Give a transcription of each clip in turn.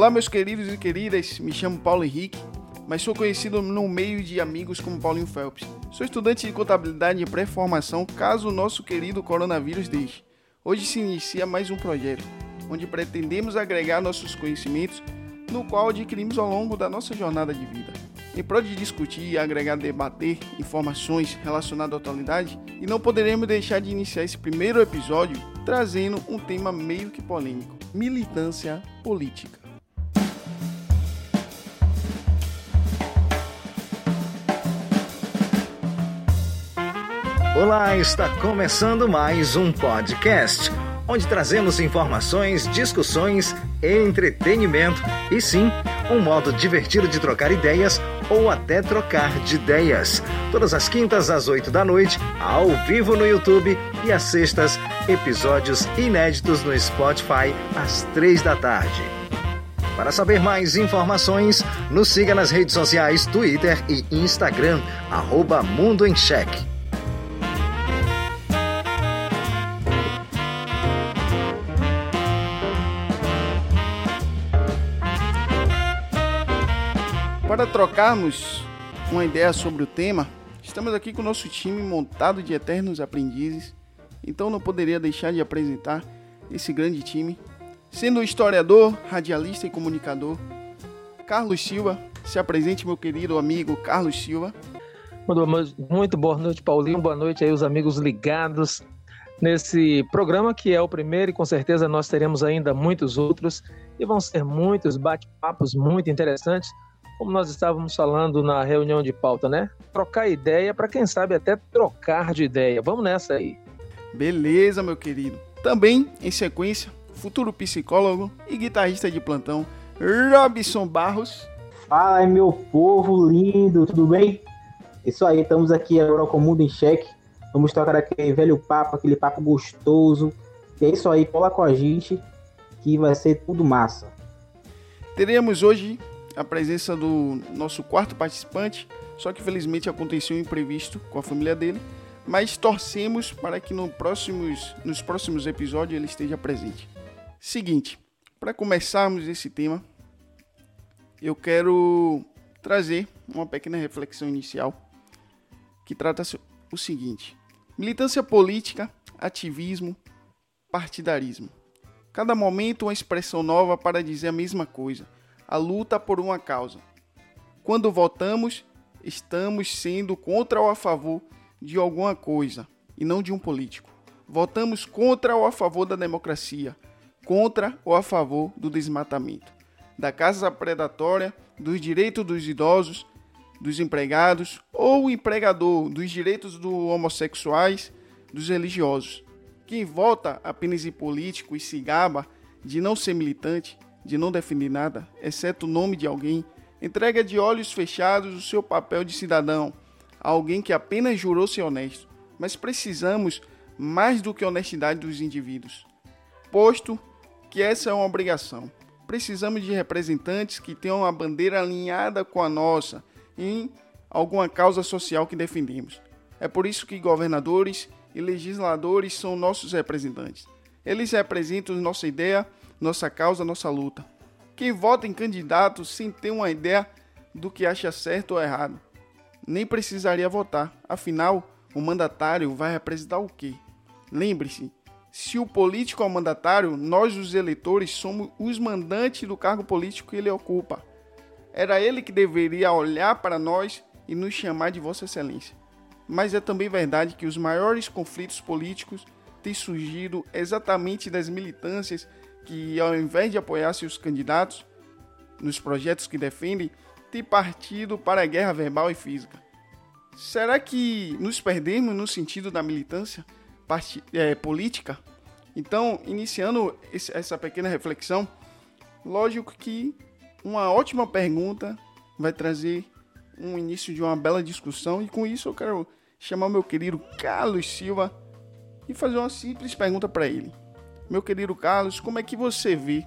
Olá, meus queridos e queridas, me chamo Paulo Henrique, mas sou conhecido no meio de amigos como Paulinho Phelps. Sou estudante de contabilidade e pré-formação, caso o nosso querido coronavírus deixe. Hoje se inicia mais um projeto, onde pretendemos agregar nossos conhecimentos, no qual adquirimos ao longo da nossa jornada de vida. Em prol de discutir, agregar, debater informações relacionadas à atualidade, e não poderemos deixar de iniciar esse primeiro episódio trazendo um tema meio que polêmico: militância política. Olá, está começando mais um podcast, onde trazemos informações, discussões, entretenimento e sim, um modo divertido de trocar ideias ou até trocar de ideias. Todas as quintas às oito da noite, ao vivo no YouTube e às sextas, episódios inéditos no Spotify às três da tarde. Para saber mais informações, nos siga nas redes sociais Twitter e Instagram, arroba Mundo em Cheque. Para trocarmos uma ideia sobre o tema, estamos aqui com o nosso time montado de eternos aprendizes, então não poderia deixar de apresentar esse grande time, sendo historiador, radialista e comunicador, Carlos Silva. Se apresente, meu querido amigo Carlos Silva. Muito boa noite, Paulinho. Boa noite aí, os amigos ligados nesse programa que é o primeiro e com certeza nós teremos ainda muitos outros e vão ser muitos bate-papos muito interessantes como nós estávamos falando na reunião de pauta, né? Trocar ideia para quem sabe até trocar de ideia. Vamos nessa aí. Beleza, meu querido. Também, em sequência, futuro psicólogo e guitarrista de plantão, Robson Barros. Fala, meu povo lindo, tudo bem? Isso aí, estamos aqui agora com o Mundo em Cheque. Vamos tocar aquele velho papo, aquele papo gostoso. E é isso aí, cola com a gente que vai ser tudo massa. Teremos hoje a presença do nosso quarto participante, só que felizmente aconteceu um imprevisto com a família dele, mas torcemos para que no próximos, nos próximos episódios ele esteja presente. Seguinte, para começarmos esse tema, eu quero trazer uma pequena reflexão inicial que trata o seguinte: militância política, ativismo, partidarismo. Cada momento uma expressão nova para dizer a mesma coisa a luta por uma causa. Quando votamos, estamos sendo contra ou a favor de alguma coisa e não de um político. Votamos contra ou a favor da democracia, contra ou a favor do desmatamento, da caça predatória, dos direitos dos idosos, dos empregados ou o empregador, dos direitos dos homossexuais, dos religiosos. Quem vota apenas em político e se gaba de não ser militante de não definir nada, exceto o nome de alguém, entrega de olhos fechados o seu papel de cidadão a alguém que apenas jurou ser honesto. Mas precisamos mais do que honestidade dos indivíduos, posto que essa é uma obrigação. Precisamos de representantes que tenham a bandeira alinhada com a nossa em alguma causa social que defendemos. É por isso que governadores e legisladores são nossos representantes. Eles representam nossa ideia nossa causa, nossa luta. Quem vota em candidato sem ter uma ideia do que acha certo ou errado, nem precisaria votar. Afinal, o mandatário vai representar o quê? Lembre-se, se o político é o mandatário, nós, os eleitores, somos os mandantes do cargo político que ele ocupa. Era ele que deveria olhar para nós e nos chamar de Vossa Excelência. Mas é também verdade que os maiores conflitos políticos têm surgido exatamente das militâncias que, ao invés de apoiar seus candidatos nos projetos que defendem, tem partido para a guerra verbal e física. Será que nos perdemos no sentido da militância é, política? Então, iniciando esse, essa pequena reflexão, lógico que uma ótima pergunta vai trazer um início de uma bela discussão, e com isso eu quero chamar meu querido Carlos Silva e fazer uma simples pergunta para ele. Meu querido Carlos, como é que você vê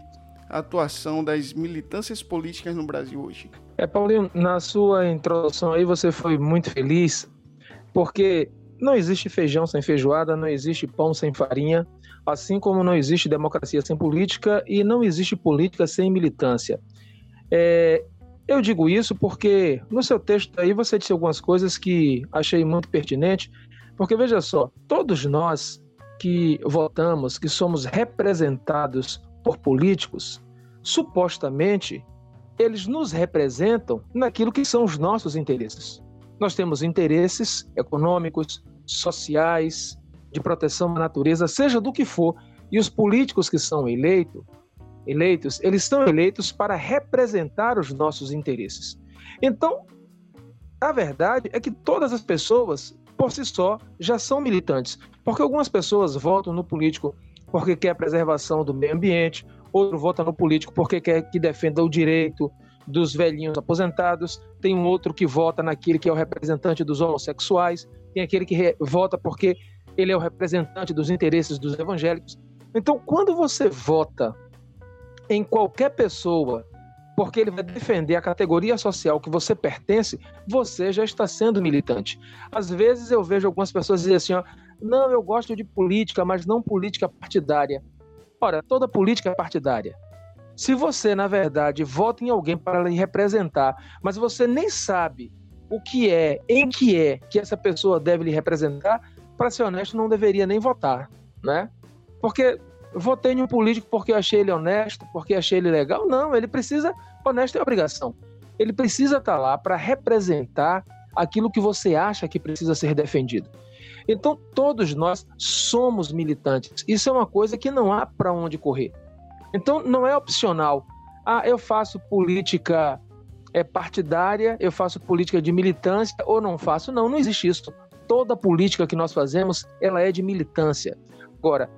a atuação das militâncias políticas no Brasil hoje? É, Paulinho, na sua introdução aí você foi muito feliz, porque não existe feijão sem feijoada, não existe pão sem farinha. assim como não existe democracia sem política e não existe política sem militância. É, eu digo isso porque no seu texto aí você disse algumas coisas que achei muito pertinente, porque veja só, todos nós que votamos, que somos representados por políticos, supostamente eles nos representam naquilo que são os nossos interesses. Nós temos interesses econômicos, sociais, de proteção à natureza, seja do que for. E os políticos que são eleito, eleitos, eles são eleitos para representar os nossos interesses. Então, a verdade é que todas as pessoas, por si só, já são militantes. Porque algumas pessoas votam no político porque quer a preservação do meio ambiente, outro vota no político porque quer que defenda o direito dos velhinhos aposentados, tem um outro que vota naquele que é o representante dos homossexuais, tem aquele que vota porque ele é o representante dos interesses dos evangélicos. Então, quando você vota em qualquer pessoa porque ele vai defender a categoria social que você pertence, você já está sendo militante. Às vezes eu vejo algumas pessoas dizer assim, ó, não, eu gosto de política, mas não política partidária. Ora, toda política é partidária. Se você, na verdade, vota em alguém para lhe representar, mas você nem sabe o que é, em que é que essa pessoa deve lhe representar, para ser honesto, não deveria nem votar, né? Porque votei em um político porque achei ele honesto, porque achei ele legal. Não, ele precisa, honesto é obrigação. Ele precisa estar tá lá para representar aquilo que você acha que precisa ser defendido. Então, todos nós somos militantes. Isso é uma coisa que não há para onde correr. Então, não é opcional. Ah, eu faço política é, partidária, eu faço política de militância ou não faço. Não, não existe isso toda política que nós fazemos, ela é de militância. Agora,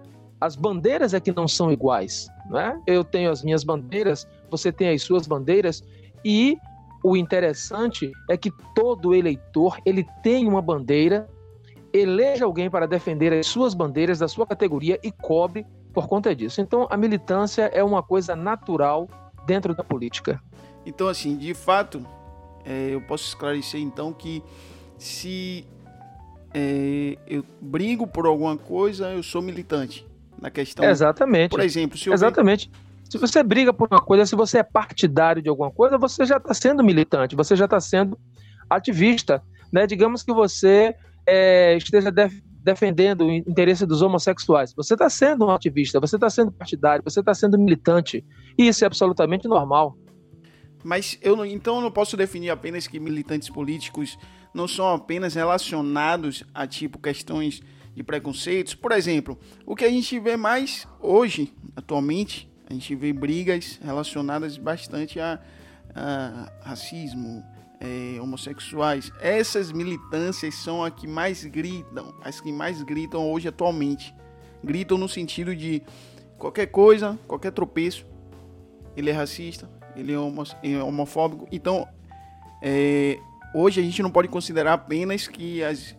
as bandeiras é que não são iguais, né? Eu tenho as minhas bandeiras, você tem as suas bandeiras e o interessante é que todo eleitor, ele tem uma bandeira, eleja alguém para defender as suas bandeiras da sua categoria e cobre por conta disso. Então, a militância é uma coisa natural dentro da política. Então, assim, de fato, é, eu posso esclarecer então que se é, eu brigo por alguma coisa, eu sou militante. Na questão. Exatamente. Por exemplo, se. Exatamente. Se você briga por uma coisa, se você é partidário de alguma coisa, você já está sendo militante, você já está sendo ativista. Né? Digamos que você é, esteja def defendendo o interesse dos homossexuais. Você está sendo um ativista, você está sendo partidário, você está sendo militante. E isso é absolutamente normal. Mas eu não, então eu não posso definir apenas que militantes políticos não são apenas relacionados a tipo questões de preconceitos. Por exemplo, o que a gente vê mais hoje, atualmente, a gente vê brigas relacionadas bastante a, a racismo, é, homossexuais. Essas militâncias são as que mais gritam, as que mais gritam hoje atualmente. Gritam no sentido de qualquer coisa, qualquer tropeço, ele é racista, ele é, é homofóbico. Então, é, hoje a gente não pode considerar apenas que as.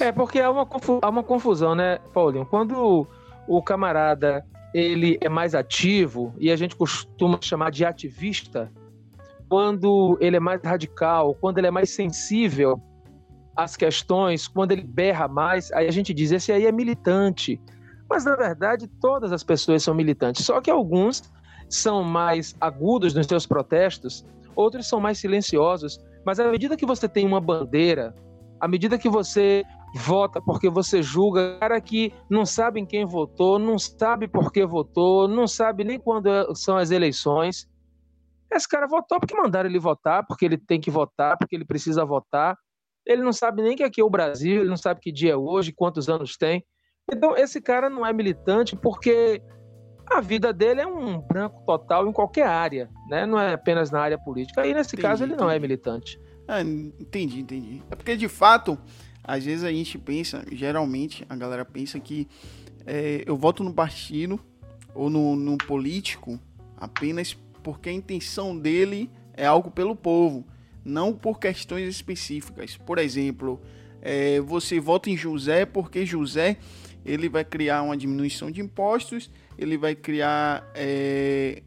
É, porque há uma, há uma confusão, né, Paulinho? Quando o camarada ele é mais ativo, e a gente costuma chamar de ativista, quando ele é mais radical, quando ele é mais sensível às questões, quando ele berra mais, aí a gente diz, esse aí é militante. Mas, na verdade, todas as pessoas são militantes, só que alguns são mais agudos nos seus protestos, outros são mais silenciosos. Mas à medida que você tem uma bandeira, à medida que você vota porque você julga, cara que não sabe em quem votou, não sabe por que votou, não sabe nem quando são as eleições. Esse cara votou porque mandaram ele votar, porque ele tem que votar, porque ele precisa votar. Ele não sabe nem que aqui é o Brasil, ele não sabe que dia é hoje, quantos anos tem. Então, esse cara não é militante porque a vida dele é um branco total em qualquer área, né? Não é apenas na área política. Aí, nesse entendi, caso, ele entendi. não é militante. Ah, entendi, entendi. É porque, de fato, às vezes a gente pensa, geralmente, a galera pensa que é, eu voto no partido ou no, no político apenas porque a intenção dele é algo pelo povo, não por questões específicas. Por exemplo, é, você vota em José porque José ele vai criar uma diminuição de impostos ele vai criar é,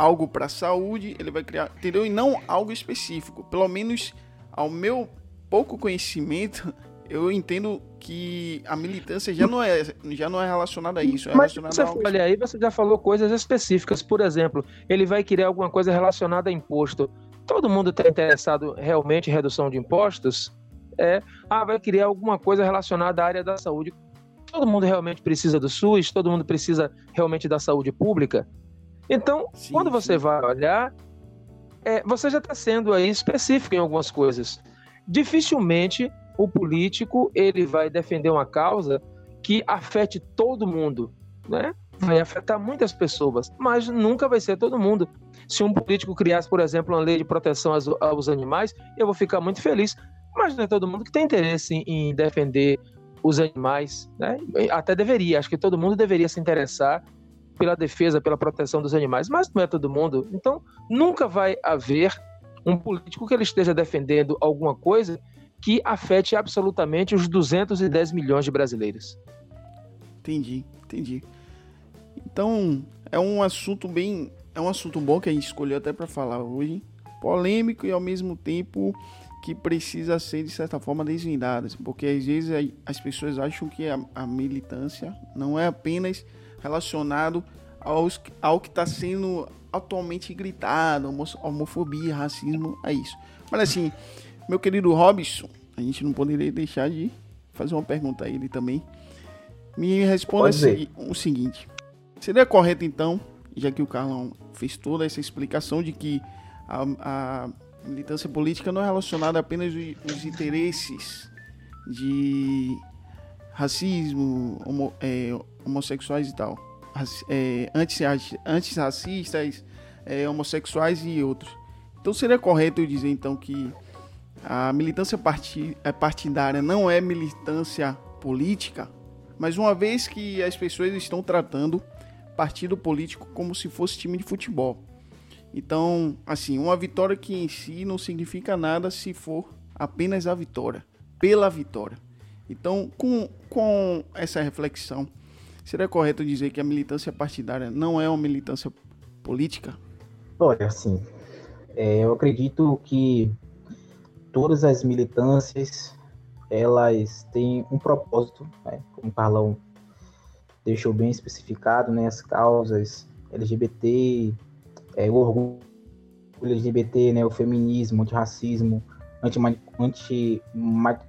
algo para a saúde, ele vai criar, entendeu? E não algo específico. Pelo menos ao meu pouco conhecimento, eu entendo que a militância já não é, já não é relacionada a isso. É Mas você a olha aí, você já falou coisas específicas. Por exemplo, ele vai querer alguma coisa relacionada a imposto. Todo mundo está interessado realmente em redução de impostos? É. Ah, vai querer alguma coisa relacionada à área da saúde. Todo mundo realmente precisa do SUS? Todo mundo precisa realmente da saúde pública? Então, Sim, quando você sim. vai olhar, é, você já está sendo aí específico em algumas coisas. Dificilmente o político ele vai defender uma causa que afete todo mundo, né? Vai afetar muitas pessoas, mas nunca vai ser todo mundo. Se um político criasse, por exemplo, uma lei de proteção aos, aos animais, eu vou ficar muito feliz. Mas não é todo mundo que tem interesse em, defender os animais, né? Até deveria, acho que todo mundo deveria se interessar pela defesa, pela proteção dos animais, mas não é todo mundo. Então, nunca vai haver um político que ele esteja defendendo alguma coisa que afete absolutamente os 210 milhões de brasileiros. Entendi, entendi. Então, é um assunto bem. É um assunto bom que a gente escolheu até para falar hoje. Polêmico e ao mesmo tempo que precisa ser, de certa forma, desvendado. Porque às vezes as pessoas acham que a, a militância não é apenas relacionado aos, ao que está sendo atualmente gritado, homo- homofobia, racismo, é isso. Mas assim, meu querido Robson, a gente não poderia deixar de fazer uma pergunta a ele também. Me responda o seguinte: seria correto então, já que o Carlão fez toda essa explicação de que a, a militância política não é relacionada apenas aos os interesses de racismo, homo- é, homossexuais e tal, raci- é, anti- antirracistas, é, homossexuais e outros. Então seria correto eu dizer então que a militância é partidária não é militância política, mas uma vez que as pessoas estão tratando partido político como se fosse time de futebol. Então, assim, uma vitória que em si não significa nada se for apenas a vitória, pela vitória. Então, com, com essa reflexão, seria correto dizer que a militância partidária não é uma militância política? Olha, assim, é, eu acredito que todas as militâncias elas têm um propósito, né? como o Carlão deixou bem especificado, né? As causas LGBT, é, o orgulho LGBT, né? O feminismo, o antirracismo, anti, anti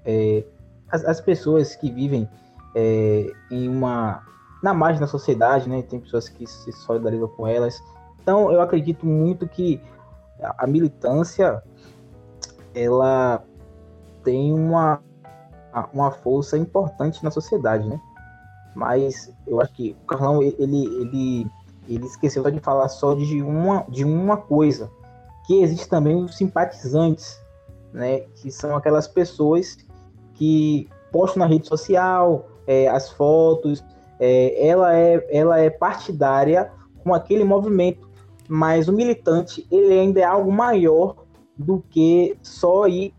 é, as, as pessoas que vivem é, em uma na margem da sociedade, né? Tem pessoas que se solidarizam com elas. Então, eu acredito muito que a militância ela tem uma, uma força importante na sociedade, né? Mas eu acho que o Carlão ele, ele, ele esqueceu de falar só de uma, de uma coisa, que existe também os simpatizantes, né? Que são aquelas pessoas que postam na rede social é, as fotos, é, ela, é, ela é partidária com aquele movimento, mas o militante ele ainda é algo maior do que só ir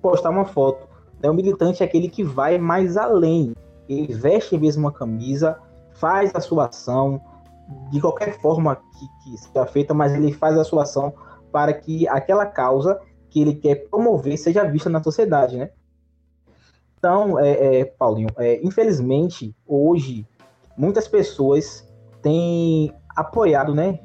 postar uma foto. Né? O militante é aquele que vai mais além. Ele veste mesmo uma camisa, faz a sua ação de qualquer forma que, que seja feita, mas ele faz a sua ação para que aquela causa que ele quer promover seja vista na sociedade, né? Então, é, é, Paulinho, é, infelizmente, hoje, muitas pessoas têm apoiado né,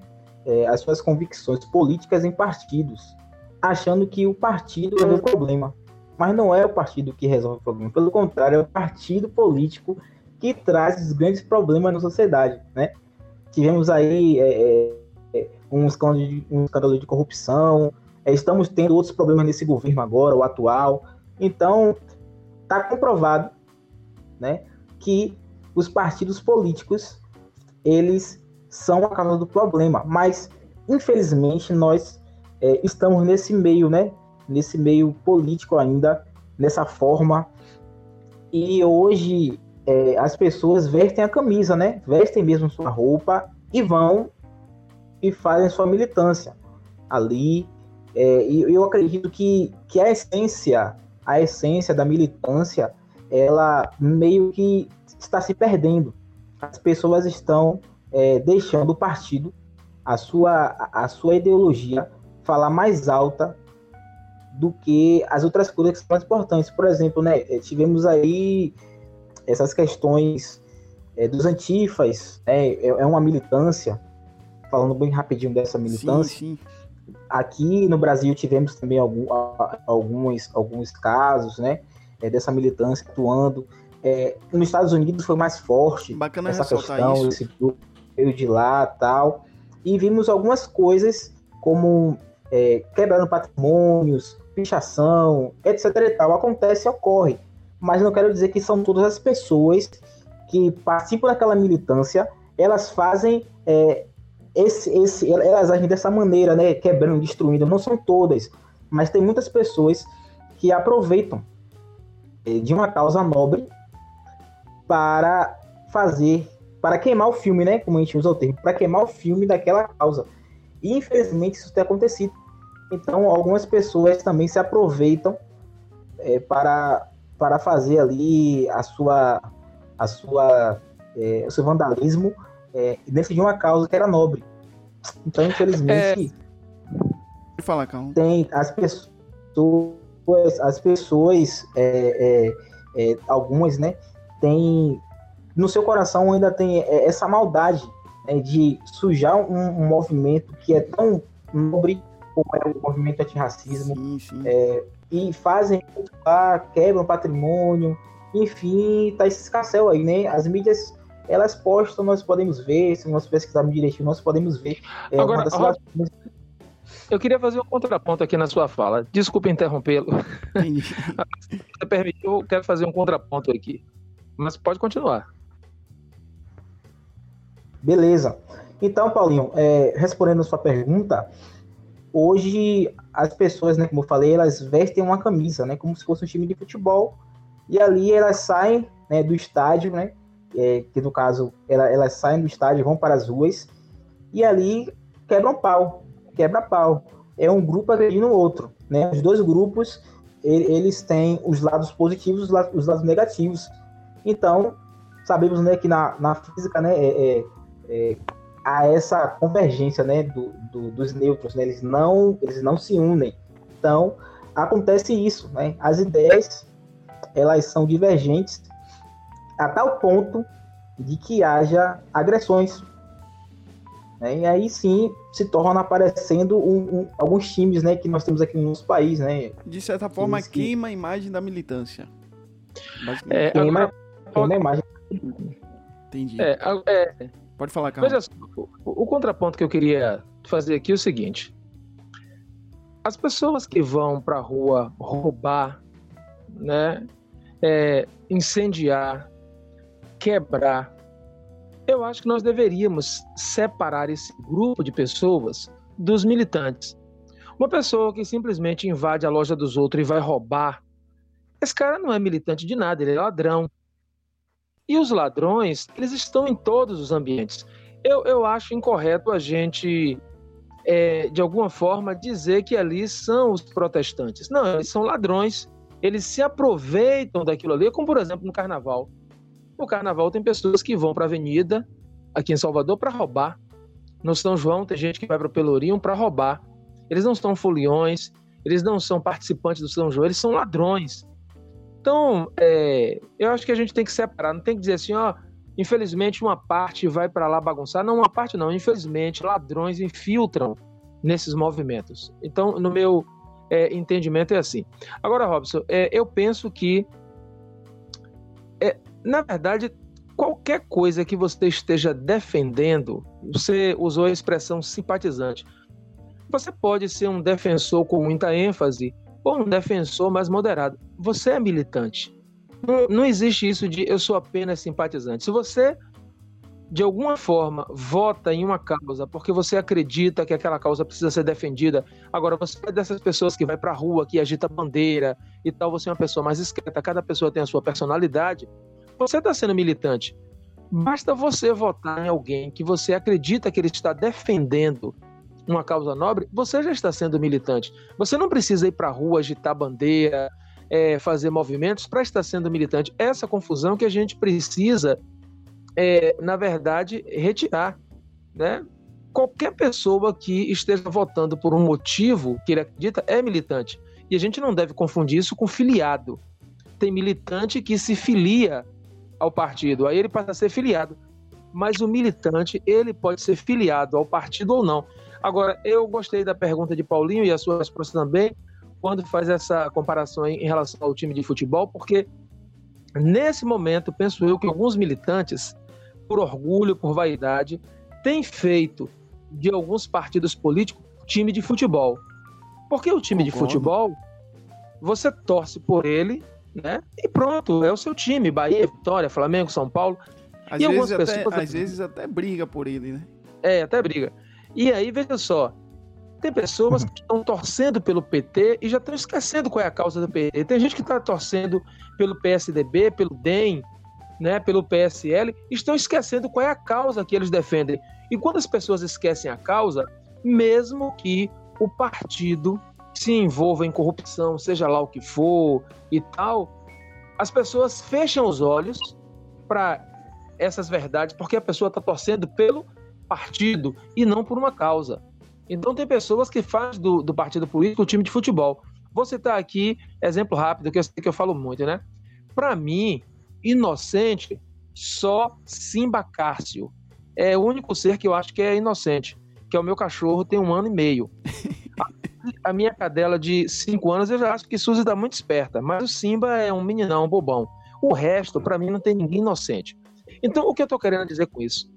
é, as suas convicções políticas em partidos, achando que o partido resolve o problema. Mas não é o partido que resolve o problema. Pelo contrário, é o partido político que traz os grandes problemas na sociedade. Né? Tivemos aí é, é, um, escândalo de, um escândalo de corrupção, é, estamos tendo outros problemas nesse governo agora, o atual. Então, está comprovado né, que os partidos políticos eles são a causa do problema, mas infelizmente nós é, estamos nesse meio, né, nesse meio político ainda, nessa forma, e hoje é, as pessoas vestem a camisa, né, vestem mesmo sua roupa e vão e fazem sua militância ali, é, e eu acredito que, que a essência a essência da militância, ela meio que está se perdendo. As pessoas estão é, deixando o partido, a sua, a sua ideologia, falar mais alta do que as outras coisas que são mais importantes. Por exemplo, né, eh, tivemos aí essas questões é, dos antifas, né, é, é, uma militância, falando bem rapidinho dessa militância. Sim, sim. Aqui no Brasil tivemos também algum, alguns, alguns casos, né, é, dessa militância atuando. É, nos Estados Unidos foi mais forte Bacana essa questão, isso. esse grupo veio de lá tal. E vimos algumas coisas como é, quebrando patrimônios, pichação, etc e tal. Acontece, ocorre. Mas não quero dizer que são todas as pessoas que participam daquela militância, elas fazem é, esse, esse, elas agem dessa maneira, né, quebrando, destruindo. Não são todas, mas tem muitas pessoas que aproveitam é, de uma causa nobre para fazer, para queimar o filme, né, como a gente usa o termo, para queimar o filme daquela causa. E infelizmente isso tem acontecido. Então, algumas pessoas também se aproveitam é, para, para fazer ali a sua, a sua, é, o seu vandalismo é, dentro de uma causa que era nobre. Então, infelizmente, é... calma. tem as pessoas, as pessoas, é, é, é, algumas, né, tem no seu coração ainda tem essa maldade né, de sujar um, um movimento que é tão nobre como é o movimento antirracismo, sim, sim. É, e fazem lá, quebram patrimônio, enfim, tá esse escassel aí, né? As mídias, elas postam, nós podemos ver, se nós pesquisarmos direitinho, nós podemos ver. É, Agora, das... eu queria fazer um contraponto aqui na sua fala. Desculpe interrompê-lo. Se permitiu, eu quero fazer um contraponto aqui. Mas pode continuar. Beleza. Então, Paulinho, é, respondendo a sua pergunta, hoje as pessoas, né, como eu falei, elas vestem uma camisa, né, como se fosse um time de futebol, e ali elas saem né, do estádio, né, é, que no caso elas, elas saem do estádio, vão para as ruas, e ali quebram pau, quebra pau. É um grupo agredindo o outro, né? Os dois grupos eles têm os lados positivos, os lados negativos. Então sabemos, né, que na, na física, né, é, é, é a essa convergência né, do, do, dos nêutrons, né? eles, não, eles não se unem. Então, acontece isso, né? as ideias elas são divergentes a tal ponto de que haja agressões. Né? E aí sim se torna aparecendo um, um, alguns times né, que nós temos aqui no nosso país. Né? De certa forma, que... queima a imagem da militância. É, queima, agora... a imagem. Entendi. É, é, Pode falar, Carlos. Veja, o, o, contraponto que eu queria fazer aqui é o seguinte: as pessoas que vão para a rua roubar, né, é, incendiar, quebrar, eu acho que nós deveríamos separar esse grupo de pessoas dos militantes. Uma pessoa que simplesmente invade a loja dos outros e vai roubar, esse cara não é militante de nada, ele é ladrão. E os ladrões, eles estão em todos os ambientes. Eu, eu acho incorreto a gente, é, de alguma forma, dizer que ali são os protestantes. Não, eles são ladrões. Eles se aproveitam daquilo ali, como por exemplo no carnaval. No carnaval tem pessoas que vão para a avenida, aqui em Salvador, para roubar. No São João tem gente que vai para o Pelourinho para roubar. Eles não são foliões, eles não são participantes do São João, eles são ladrões. Então, é, eu acho que a gente tem que separar, não tem que dizer assim, ó, infelizmente uma parte vai para lá bagunçar. Não, uma parte não, infelizmente ladrões infiltram nesses movimentos. Então, no meu é, entendimento é assim. Agora, Robson, é, eu penso que, é, na verdade, qualquer coisa que você esteja defendendo, você usou a expressão simpatizante. Você pode ser um defensor com muita ênfase ou um defensor mais moderado. Você é militante. Não, não existe isso de eu sou apenas simpatizante. Se você de alguma forma vota em uma causa porque você acredita que aquela causa precisa ser defendida. Agora, você é dessas pessoas que vai para a rua, que agita bandeira e tal, você é uma pessoa mais discreta, cada pessoa tem a sua personalidade. Você está sendo militante. Basta você votar em alguém que você acredita que ele está defendendo uma causa nobre, você já está sendo militante. Você não precisa ir para a rua agitar bandeira, é, fazer movimentos para estar sendo militante. Essa confusão que a gente precisa, é, na verdade, retirar. Né? Qualquer pessoa que esteja votando por um motivo que ele acredita é militante. E a gente não deve confundir isso com filiado. Tem militante que se filia ao partido, aí ele passa a ser filiado. Mas o militante, ele pode ser filiado ao partido ou não. Agora, eu gostei da pergunta de Paulinho e a sua resposta também, quando faz essa comparação em relação ao time de futebol, porque nesse momento, penso eu que alguns militantes, por orgulho, por vaidade, têm feito de alguns partidos políticos time de futebol. Porque o time Concordo. de futebol, você torce por ele, né? E pronto, é o seu time. Bahia, Vitória, Flamengo, São Paulo. Às, vezes, até, pessoas... às vezes até briga por ele, né? É, até briga. E aí, veja só, tem pessoas que estão torcendo pelo PT e já estão esquecendo qual é a causa do PT. Tem gente que está torcendo pelo PSDB, pelo DEM, né, pelo PSL, estão esquecendo qual é a causa que eles defendem. E quando as pessoas esquecem a causa, mesmo que o partido se envolva em corrupção, seja lá o que for e tal, as pessoas fecham os olhos para essas verdades, porque a pessoa está torcendo pelo partido e não por uma causa. Então tem pessoas que fazem do, do partido político o time de futebol. Vou citar aqui exemplo rápido, que eu sei que eu falo muito, né? Para mim, inocente, só Simba Cárcio. É o único ser que eu acho que é inocente, que é o meu cachorro, tem um ano e meio. A, a minha cadela de cinco anos, eu já acho que Suzy está muito esperta, mas o Simba é um meninão, um bobão. O resto, para mim, não tem ninguém inocente. Então, o que eu estou querendo dizer com isso?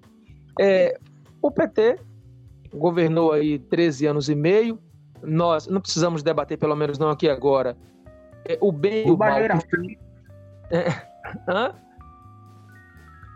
É, o PT governou aí 13 anos e meio. Nós não precisamos debater, pelo menos não aqui agora, é, o bem e o, o mal. É, hã?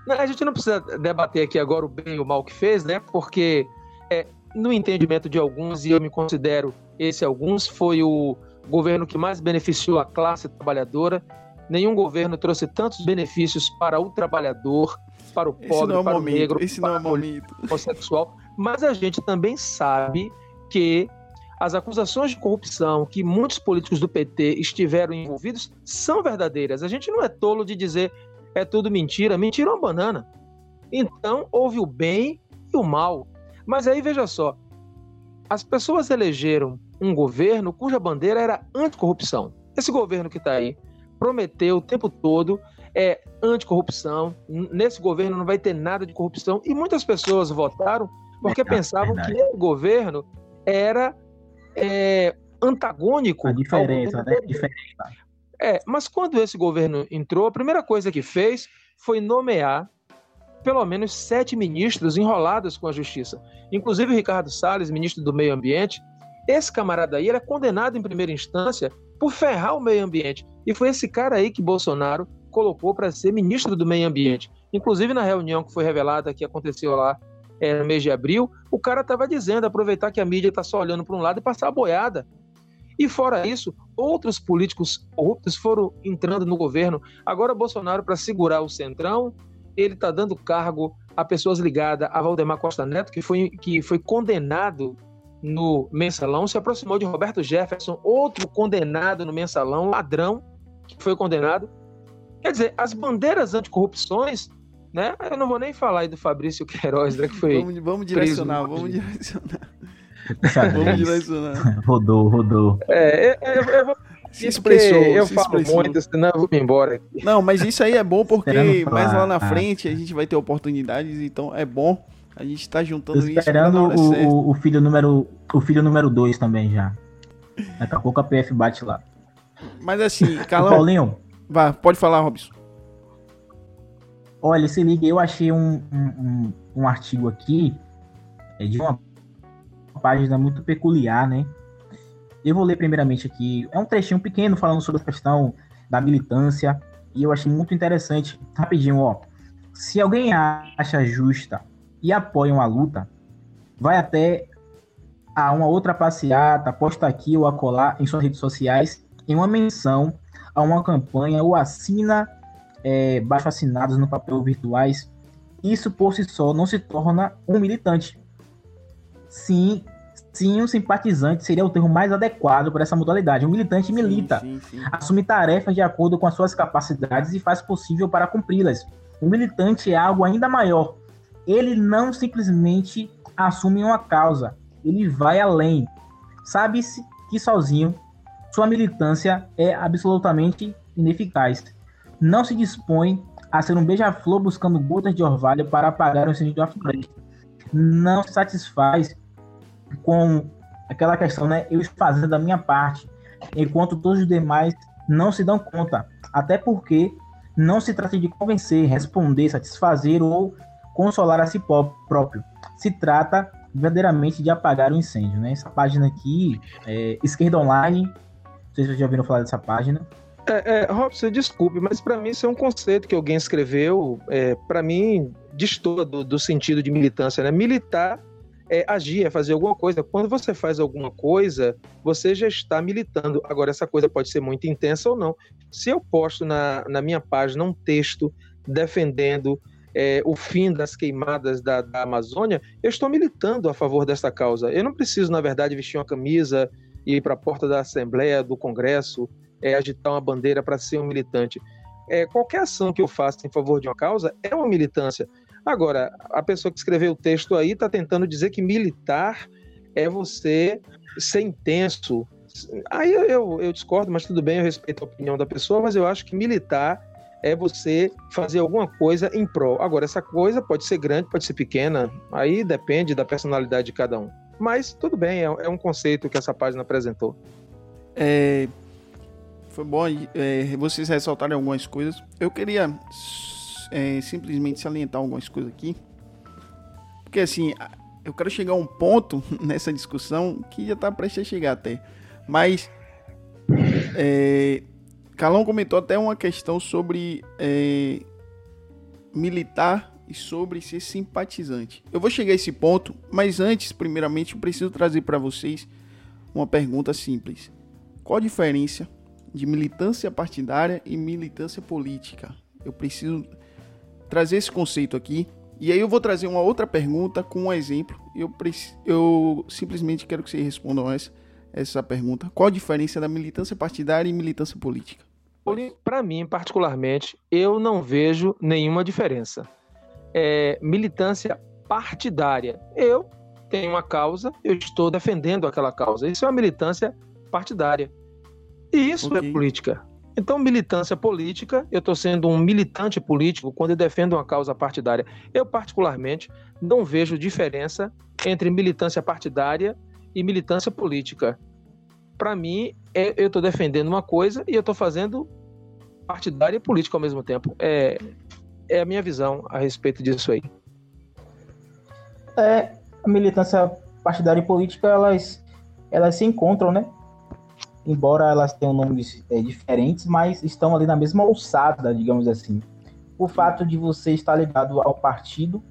Não, a gente não precisa debater aqui agora o bem e o mal que fez, né? Porque é, no entendimento de alguns, e eu me considero esse alguns, foi o governo que mais beneficiou a classe trabalhadora. Nenhum governo trouxe tantos benefícios para o trabalhador, para o pobre, é para o, negro, esse para não é o homossexual. Mas a gente também sabe que as acusações de corrupção que muitos políticos do PT estiveram envolvidos são verdadeiras. A gente não é tolo de dizer é tudo mentira. Mentira é uma banana. Então, houve o bem e o mal. Mas aí veja só: as pessoas elegeram um governo cuja bandeira era anticorrupção. Esse governo que está aí prometeu o tempo todo é anticorrupção. Nesse governo não vai ter nada de corrupção. E muitas pessoas votaram porque pensavam verdade. que esse governo era é, antagônico. A diferença, né? Diferença. É, mas quando esse governo entrou, a primeira coisa que fez foi nomear pelo menos sete ministros enrolados com a justiça. Inclusive o Ricardo Salles, ministro do Meio Ambiente. Esse camarada aí era condenado em primeira instância por ferrar o meio ambiente. E foi esse cara aí que Bolsonaro colocou para ser ministro do Meio Ambiente. Inclusive na reunião que foi revelada que aconteceu lá é, no mês de abril, o cara estava dizendo aproveitar que a mídia está só olhando para um lado e passar a boiada. E fora isso, outros políticos corruptos foram entrando no governo. Agora Bolsonaro, para segurar o centrão, ele está dando cargo a pessoas ligadas a Valdemar Costa Neto, que foi, que foi condenado no mensalão, se aproximou de Roberto Jefferson, outro condenado no mensalão, ladrão, que foi condenado. Quer dizer, as bandeiras anticorrupções né? Eu não vou nem falar aí do Fabrício Queiroz, né, que foi. Vamos, vamos direcionar, vamos direcionar. vamos direcionar. Rodou, rodou. É, eu, eu, eu vou se expressou. Eu se falo expressou. muito, senão eu vou me embora. Aqui. Não, mas isso aí é bom porque mais lá na frente a gente vai ter oportunidades, então é bom. A gente está juntando Tô esperando isso. Esperando o, o, filho número o filho número 2 também já. Daqui a pouco a PF bate lá. Mas assim, Carlão. Paulinho. Vá, pode falar, Robson. Olha, se liga, eu achei um, um, um artigo aqui é, de uma página muito peculiar, né? Eu vou ler primeiramente aqui. É um trechinho pequeno falando sobre a questão da militância. E eu achei muito interessante. Rapidinho, ó. Se alguém acha justa e apoia uma luta, vai até a uma outra passeata, posta aqui ou acolá em suas redes sociais em uma menção a uma campanha ou assina é, baixo assinados no papel virtuais, isso por si só não se torna um militante. Sim, sim, um simpatizante seria o termo mais adequado para essa modalidade. Um militante milita, sim, sim, sim. assume tarefas de acordo com as suas capacidades e faz possível para cumpri-las. O militante é algo ainda maior. Ele não simplesmente assume uma causa, ele vai além. Sabe-se que sozinho sua militância é absolutamente ineficaz. Não se dispõe a ser um beija-flor buscando gotas de orvalho para apagar o incêndio da floresta. Não se satisfaz com aquela questão, né? Eu fazendo a minha parte, enquanto todos os demais não se dão conta. Até porque não se trata de convencer, responder, satisfazer ou consolar a si próprio. Se trata verdadeiramente de apagar o incêndio, né? Essa página aqui, é, Esquerda Online, sei se vocês já ouviram falar dessa página. É, é, Robson, desculpe, mas para mim isso é um conceito que alguém escreveu. É, para mim, destoa do, do, sentido de militância. Né? Militar é agir, é fazer alguma coisa. Quando você faz alguma coisa, você já está militando. Agora, essa coisa pode ser muito intensa ou não. Se eu posto na, na minha página um texto defendendo é, o fim das queimadas da, da, Amazônia, eu estou militando a favor dessa causa. Eu não preciso, na verdade, vestir uma camisa ir para a porta da Assembleia, do Congresso, é, agitar uma bandeira para ser um militante. É, qualquer ação que eu faça em favor de uma causa é uma militância. Agora, a pessoa que escreveu o texto aí está tentando dizer que militar é você ser intenso. Aí eu, eu, eu, discordo, mas tudo bem, eu respeito a opinião da pessoa, mas eu acho que militar é você fazer alguma coisa em prol. Agora, essa coisa pode ser grande, pode ser pequena, aí depende da personalidade de cada um. Mas tudo bem, é, é um conceito que essa página apresentou. É, foi bom é, vocês ressaltarem algumas coisas. Eu queria é, simplesmente salientar algumas coisas aqui. Porque assim, eu quero chegar a um ponto nessa discussão que já está prestes a chegar até. Mas é, Calão comentou até uma questão sobre é, militar e sobre ser simpatizante. Eu vou chegar a esse ponto, mas antes, primeiramente, eu preciso trazer para vocês uma pergunta simples. Qual a diferença de militância partidária e militância política? Eu preciso trazer esse conceito aqui. E aí eu vou trazer uma outra pergunta com um exemplo. Eu, eu simplesmente quero que vocês respondam essa, essa pergunta. Qual a diferença da militância partidária e militância política? Para mim, particularmente, eu não vejo nenhuma diferença. É, militância partidária. Eu tenho uma causa, eu estou defendendo aquela causa. Isso é uma militância partidária. E isso é okay. é política. Então, militância política, eu estou sendo um militante político quando eu defendo uma causa partidária. Eu, particularmente, não vejo diferença entre militância partidária e militância política. Para mim, é, eu estou defendendo uma coisa e eu estou fazendo partidária e política ao mesmo tempo. É, é a minha visão a respeito disso aí. É, a militância partidária e política, elas, elas se encontram, né? embora elas tenham nomes é, diferentes, mas estão ali na mesma alçada, digamos assim. O fato de você estar ligado ao partido,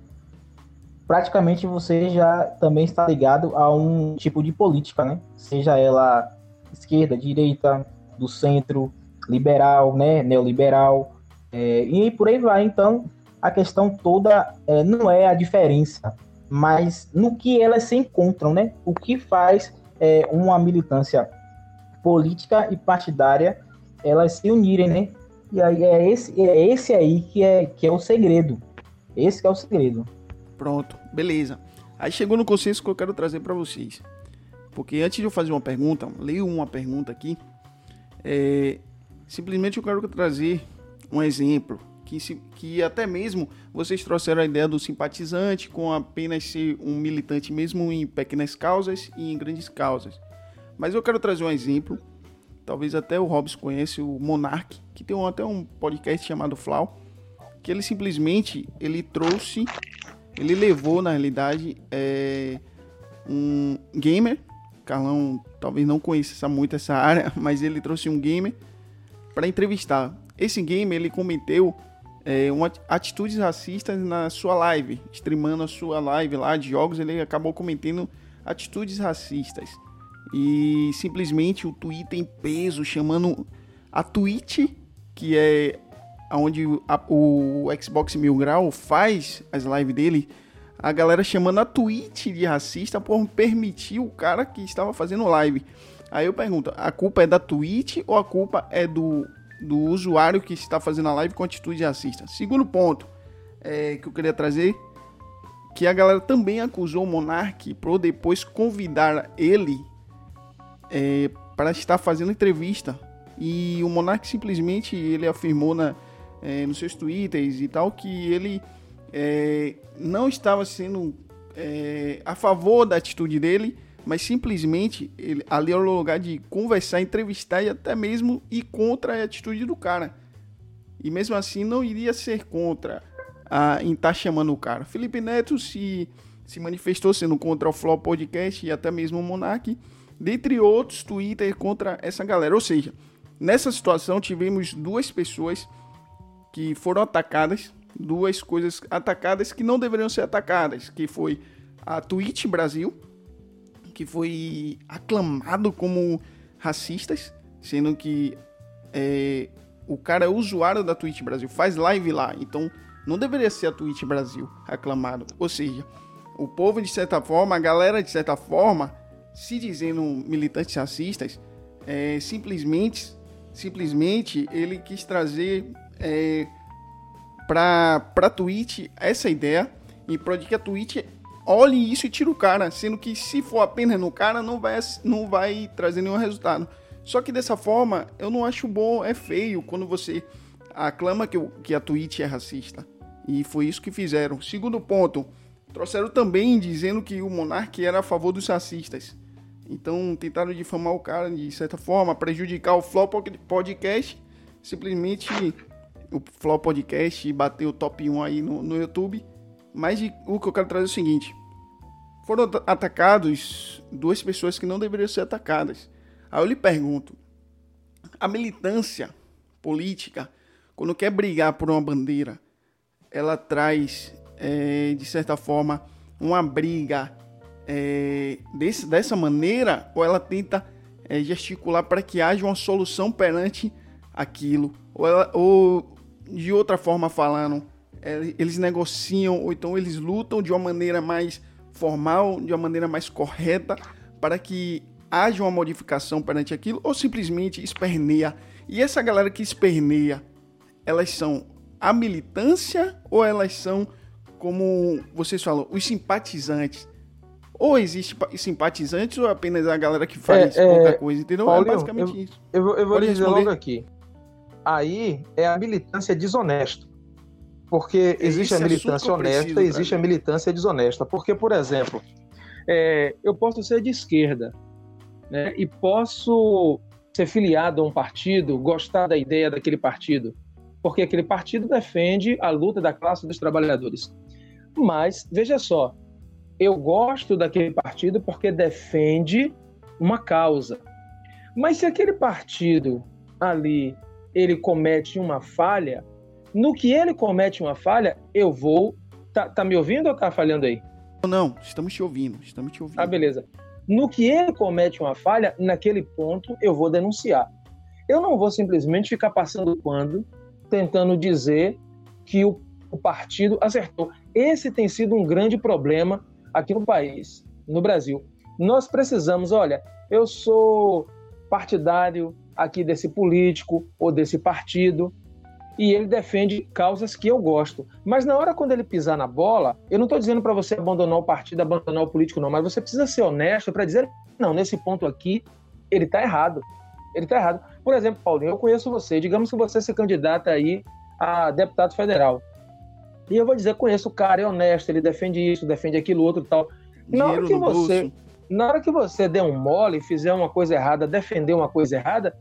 praticamente você já também está ligado a um tipo de política, né? Seja ela esquerda, direita, do centro, liberal, né, neoliberal, é, e por aí vai. Então, a questão toda é, não é a diferença, mas no que elas se encontram, né? O que faz é, uma militância política e partidária elas se unirem, né? E aí é esse, é esse aí que é, que é o segredo. Esse é o segredo. Pronto, beleza. Aí chegou no consenso que eu quero trazer para vocês. Porque antes de eu fazer uma pergunta, leio uma pergunta aqui. É, simplesmente eu quero trazer um exemplo que, se, que até mesmo vocês trouxeram a ideia do simpatizante com apenas ser um militante mesmo em pequenas causas e em grandes causas. Mas eu quero trazer um exemplo. Talvez até o Robson conhece o Monark, que tem até um podcast chamado Flau, que ele simplesmente ele trouxe, ele levou na realidade é, um gamer. Carlão talvez não conheça muito essa área, mas ele trouxe um gamer para entrevistar. Esse gamer ele cometeu é, uma, atitudes racistas na sua live, streamando a sua live lá de jogos, ele acabou cometendo atitudes racistas e simplesmente o Twitter em peso chamando a Twitch, que é onde a, o Xbox Mil Grau faz as lives dele, a galera chamando a Twitch de racista por permitir o cara que estava fazendo live. Aí eu pergunto, a culpa é da Twitch ou a culpa é do, do usuário que está fazendo a live com atitude racista? Segundo ponto é, que eu queria trazer, que a galera também acusou o Monark por depois convidar ele é, para estar fazendo entrevista. E o Monark simplesmente ele afirmou na, é, nos seus twitters e tal que ele é, não estava sendo é, a favor da atitude dele, mas simplesmente ele, ali era o lugar de conversar, entrevistar e até mesmo ir contra a atitude do cara. E mesmo assim não iria ser contra a, em estar tá chamando o cara. Felipe Neto se, se manifestou sendo contra o Flow Podcast e até mesmo o Monark, dentre outros Twitter contra essa galera. Ou seja, nessa situação tivemos duas pessoas que foram atacadas, duas coisas atacadas que não deveriam ser atacadas, que foi a Twitch Brasil, que foi aclamado como racistas, sendo que é, o cara é usuário da Twitch Brasil, faz live lá, então não deveria ser a Twitch Brasil aclamado. Ou seja, o povo de certa forma, a galera de certa forma, se dizendo militantes racistas, é, simplesmente, simplesmente ele quis trazer é, para para Twitch essa ideia e para que a Twitch olhe isso e tire o cara, sendo que se for apenas no cara não vai não vai trazer nenhum resultado. Só que dessa forma eu não acho bom, é feio quando você aclama que, que a Twitch é racista. E foi isso que fizeram. Segundo ponto, trouxeram também dizendo que o monarca era a favor dos racistas. Então tentaram difamar o cara de certa forma, prejudicar o Flow Podcast. Simplesmente o Flow Podcast bateu o top 1 aí no, no YouTube. Mas o que eu quero trazer é o seguinte: foram atacados duas pessoas que não deveriam ser atacadas. Aí eu lhe pergunto: a militância política, quando quer brigar por uma bandeira, ela traz, é, de certa forma, uma briga é, desse, dessa maneira ou ela tenta é, gesticular para que haja uma solução perante aquilo? Ou, ela, ou de outra forma falando, eles negociam ou então eles lutam de uma maneira mais formal, de uma maneira mais correta para que haja uma modificação perante aquilo ou simplesmente esperneia. E essa galera que esperneia, elas são a militância ou elas são, como vocês falam, os simpatizantes? Ou existe simpatizantes ou apenas a galera que faz é, é, coisa, entendeu? É Paulinho, é basicamente eu, isso. Eu, eu vou Pode dizer responder? logo aqui. Aí é a militância desonesta. Porque existe Esse a militância honesta e existe a militância desonesta. Porque, por exemplo, é, eu posso ser de esquerda né, e posso ser filiado a um partido, gostar da ideia daquele partido, porque aquele partido defende a luta da classe dos trabalhadores. Mas, veja só, eu gosto daquele partido porque defende uma causa. Mas se aquele partido ali ele comete uma falha, no que ele comete uma falha, eu vou. Tá, tá me ouvindo ou tá falhando aí? Não, estamos te ouvindo, estamos te ouvindo. Ah, beleza. No que ele comete uma falha, naquele ponto eu vou denunciar. Eu não vou simplesmente ficar passando quando tentando dizer que o, o partido acertou. Esse tem sido um grande problema aqui no país, no Brasil. Nós precisamos, olha, eu sou partidário aqui desse político ou desse partido, e ele defende causas que eu gosto. Mas na hora quando ele pisar na bola, eu não estou dizendo para você abandonar o partido, abandonar o político, não, mas você precisa ser honesto para dizer, não, nesse ponto aqui, ele está errado. Ele está errado. Por exemplo, Paulinho, eu conheço você, digamos que você se candidata aí a deputado federal. E eu vou dizer, conheço o cara, é honesto, ele defende isso, defende aquilo outro tal. Na hora que você, na hora que você der um mole, fizer uma coisa errada, defender uma coisa errada,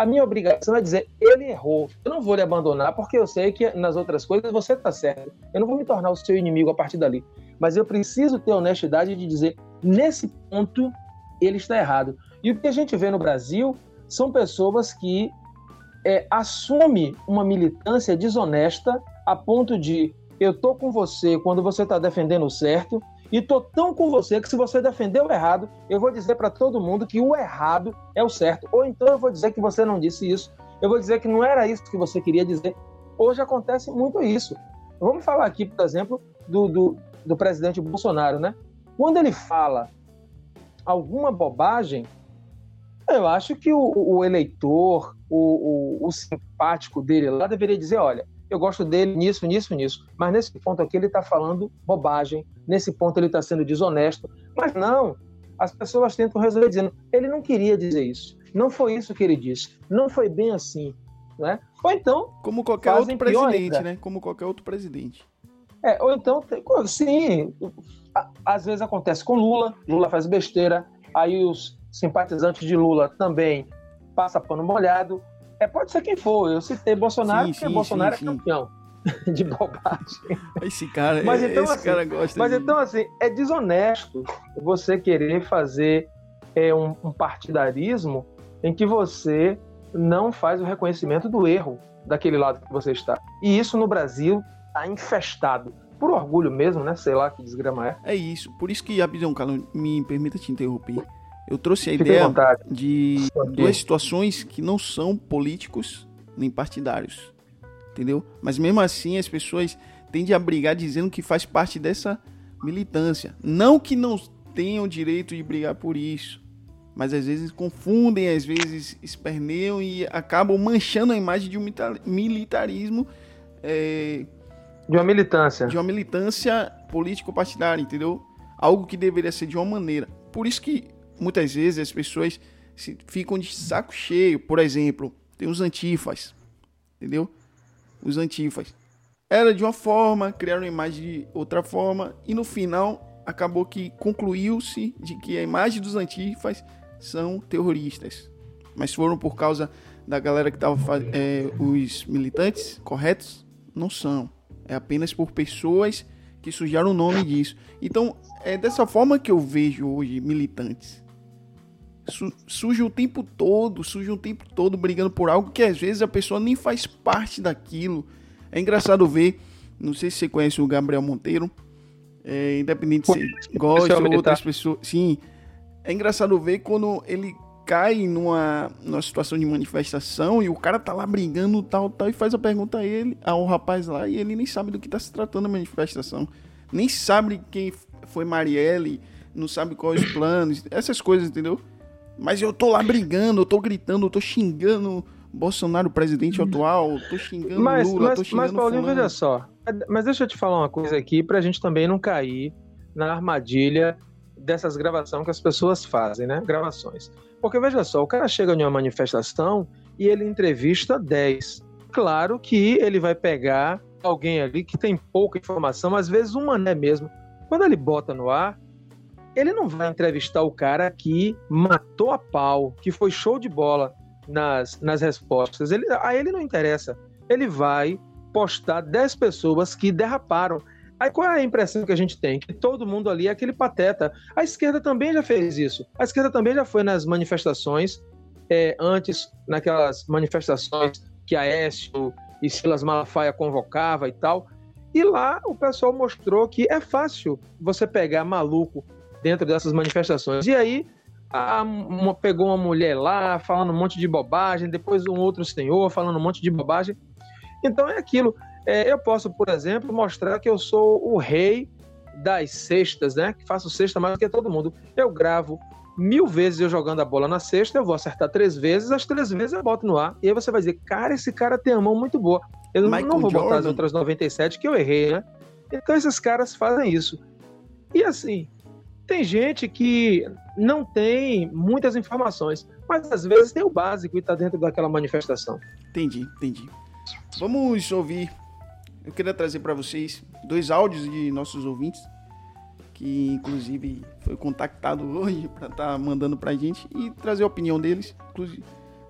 a minha obrigação é dizer, ele errou. Eu não vou lhe abandonar, porque eu sei que nas outras coisas você está certo. Eu não vou me tornar o seu inimigo a partir dali. Mas eu preciso ter honestidade de dizer, nesse ponto, ele está errado. E o que a gente vê no Brasil são pessoas que é, assumem uma militância desonesta a ponto de eu tô com você quando você está defendendo o certo e tô tão com você que se você defender o errado, eu vou dizer para todo mundo que o errado é o certo. Ou então eu vou dizer que você não disse isso. Eu vou dizer que não era isso que você queria dizer. Hoje acontece muito isso. Vamos falar aqui, por exemplo, do, do, do presidente Bolsonaro, né? Quando ele fala alguma bobagem, eu acho que o, o eleitor, o, o, o simpático dele lá deveria dizer: olha, eu gosto dele nisso, nisso, nisso. Mas nesse ponto aqui ele está falando bobagem, nesse ponto ele está sendo desonesto. Mas não, as pessoas tentam resolver dizendo, ele não queria dizer isso. não foi isso que ele disse, não foi bem assim, né? Ou então como qualquer outro presidente, né? Como qualquer outro presidente. É, ou então, sim, às vezes acontece com Lula, Lula faz besteira, aí os simpatizantes de Lula também passa pano molhado. É, pode ser quem for. Eu citei Bolsonaro, sim, porque sim, Bolsonaro sim, é campeão de bobagem. Esse cara, mas então, esse assim, cara gosta Mas de... então, assim, é desonesto você querer fazer é, um, um partidarismo em que você não faz o reconhecimento do erro daquele lado que você está. E isso no Brasil está infestado. Por orgulho mesmo, né? Sei lá que desgrama é. É isso. Por isso que, Abidão Calo, me permita te interromper. Eu trouxe a Fique ideia de duas situações que não são políticos nem partidários. Entendeu? Mas mesmo assim as pessoas tendem a brigar dizendo que faz parte dessa militância. Não que não tenham direito de brigar por isso. Mas às vezes confundem, às vezes esperneiam e acabam manchando a imagem de um militarismo. É, de uma militância. De uma militância político-partidária, entendeu? Algo que deveria ser de uma maneira. Por isso que muitas vezes as pessoas ficam de saco cheio. Por exemplo, tem os antifas, entendeu? Os antifas. Era de uma forma, criaram a imagem de outra forma, e no final acabou que concluiu-se de que a imagem dos antifas são terroristas. Mas foram por causa da galera que estava é, os militantes corretos? Não são. É apenas por pessoas que sujaram o nome disso. Então, é dessa forma que eu vejo hoje militantes. Su suja o tempo todo, suja o tempo todo brigando por algo que às vezes a pessoa nem faz parte daquilo. É engraçado ver, não sei se você conhece o Gabriel Monteiro, é, independente se gosta ou outras pessoas. Sim, é engraçado ver quando ele cai numa, numa situação de manifestação e o cara tá lá brigando tal, tal, e faz a pergunta a ele, ao rapaz lá, e ele nem sabe do que tá se tratando a manifestação. Nem sabe quem foi Marielle, não sabe quais os planos, essas coisas, entendeu? Mas eu tô lá brigando, eu tô gritando, eu tô xingando Bolsonaro, presidente atual, tô xingando mas, Lula, mas, tô xingando Mas, Paulinho, veja só. Mas deixa eu te falar uma coisa aqui pra gente também não cair na armadilha dessas gravações que as pessoas fazem, né? Gravações. Porque veja só, o cara chega em uma manifestação e ele entrevista 10. Claro que ele vai pegar alguém ali que tem pouca informação, às vezes um mané mesmo. Quando ele bota no ar, ele não vai entrevistar o cara que matou a pau, que foi show de bola nas, nas respostas. Ele, a ele não interessa. Ele vai postar 10 pessoas que derraparam. Aí qual é a impressão que a gente tem? Que todo mundo ali é aquele pateta. A esquerda também já fez isso. A esquerda também já foi nas manifestações, é, antes, naquelas manifestações que a Écio e Silas Malafaia convocava e tal. E lá o pessoal mostrou que é fácil você pegar maluco dentro dessas manifestações. E aí a, uma, pegou uma mulher lá falando um monte de bobagem, depois um outro senhor falando um monte de bobagem. Então é aquilo. É, eu posso, por exemplo, mostrar que eu sou o rei das cestas, né? Que faço cesta mais do que todo mundo. Eu gravo mil vezes eu jogando a bola na cesta, eu vou acertar três vezes, as três vezes eu boto no ar. E aí você vai dizer, cara, esse cara tem a mão muito boa. Eu Michael não vou Jordan. botar as outras 97 que eu errei, né? Então esses caras fazem isso. E assim, tem gente que não tem muitas informações, mas às vezes tem o básico e está dentro daquela manifestação. Entendi, entendi. Vamos ouvir eu queria trazer para vocês dois áudios de nossos ouvintes, que inclusive foi contactado hoje para estar tá mandando para a gente e trazer a opinião deles. Inclusive,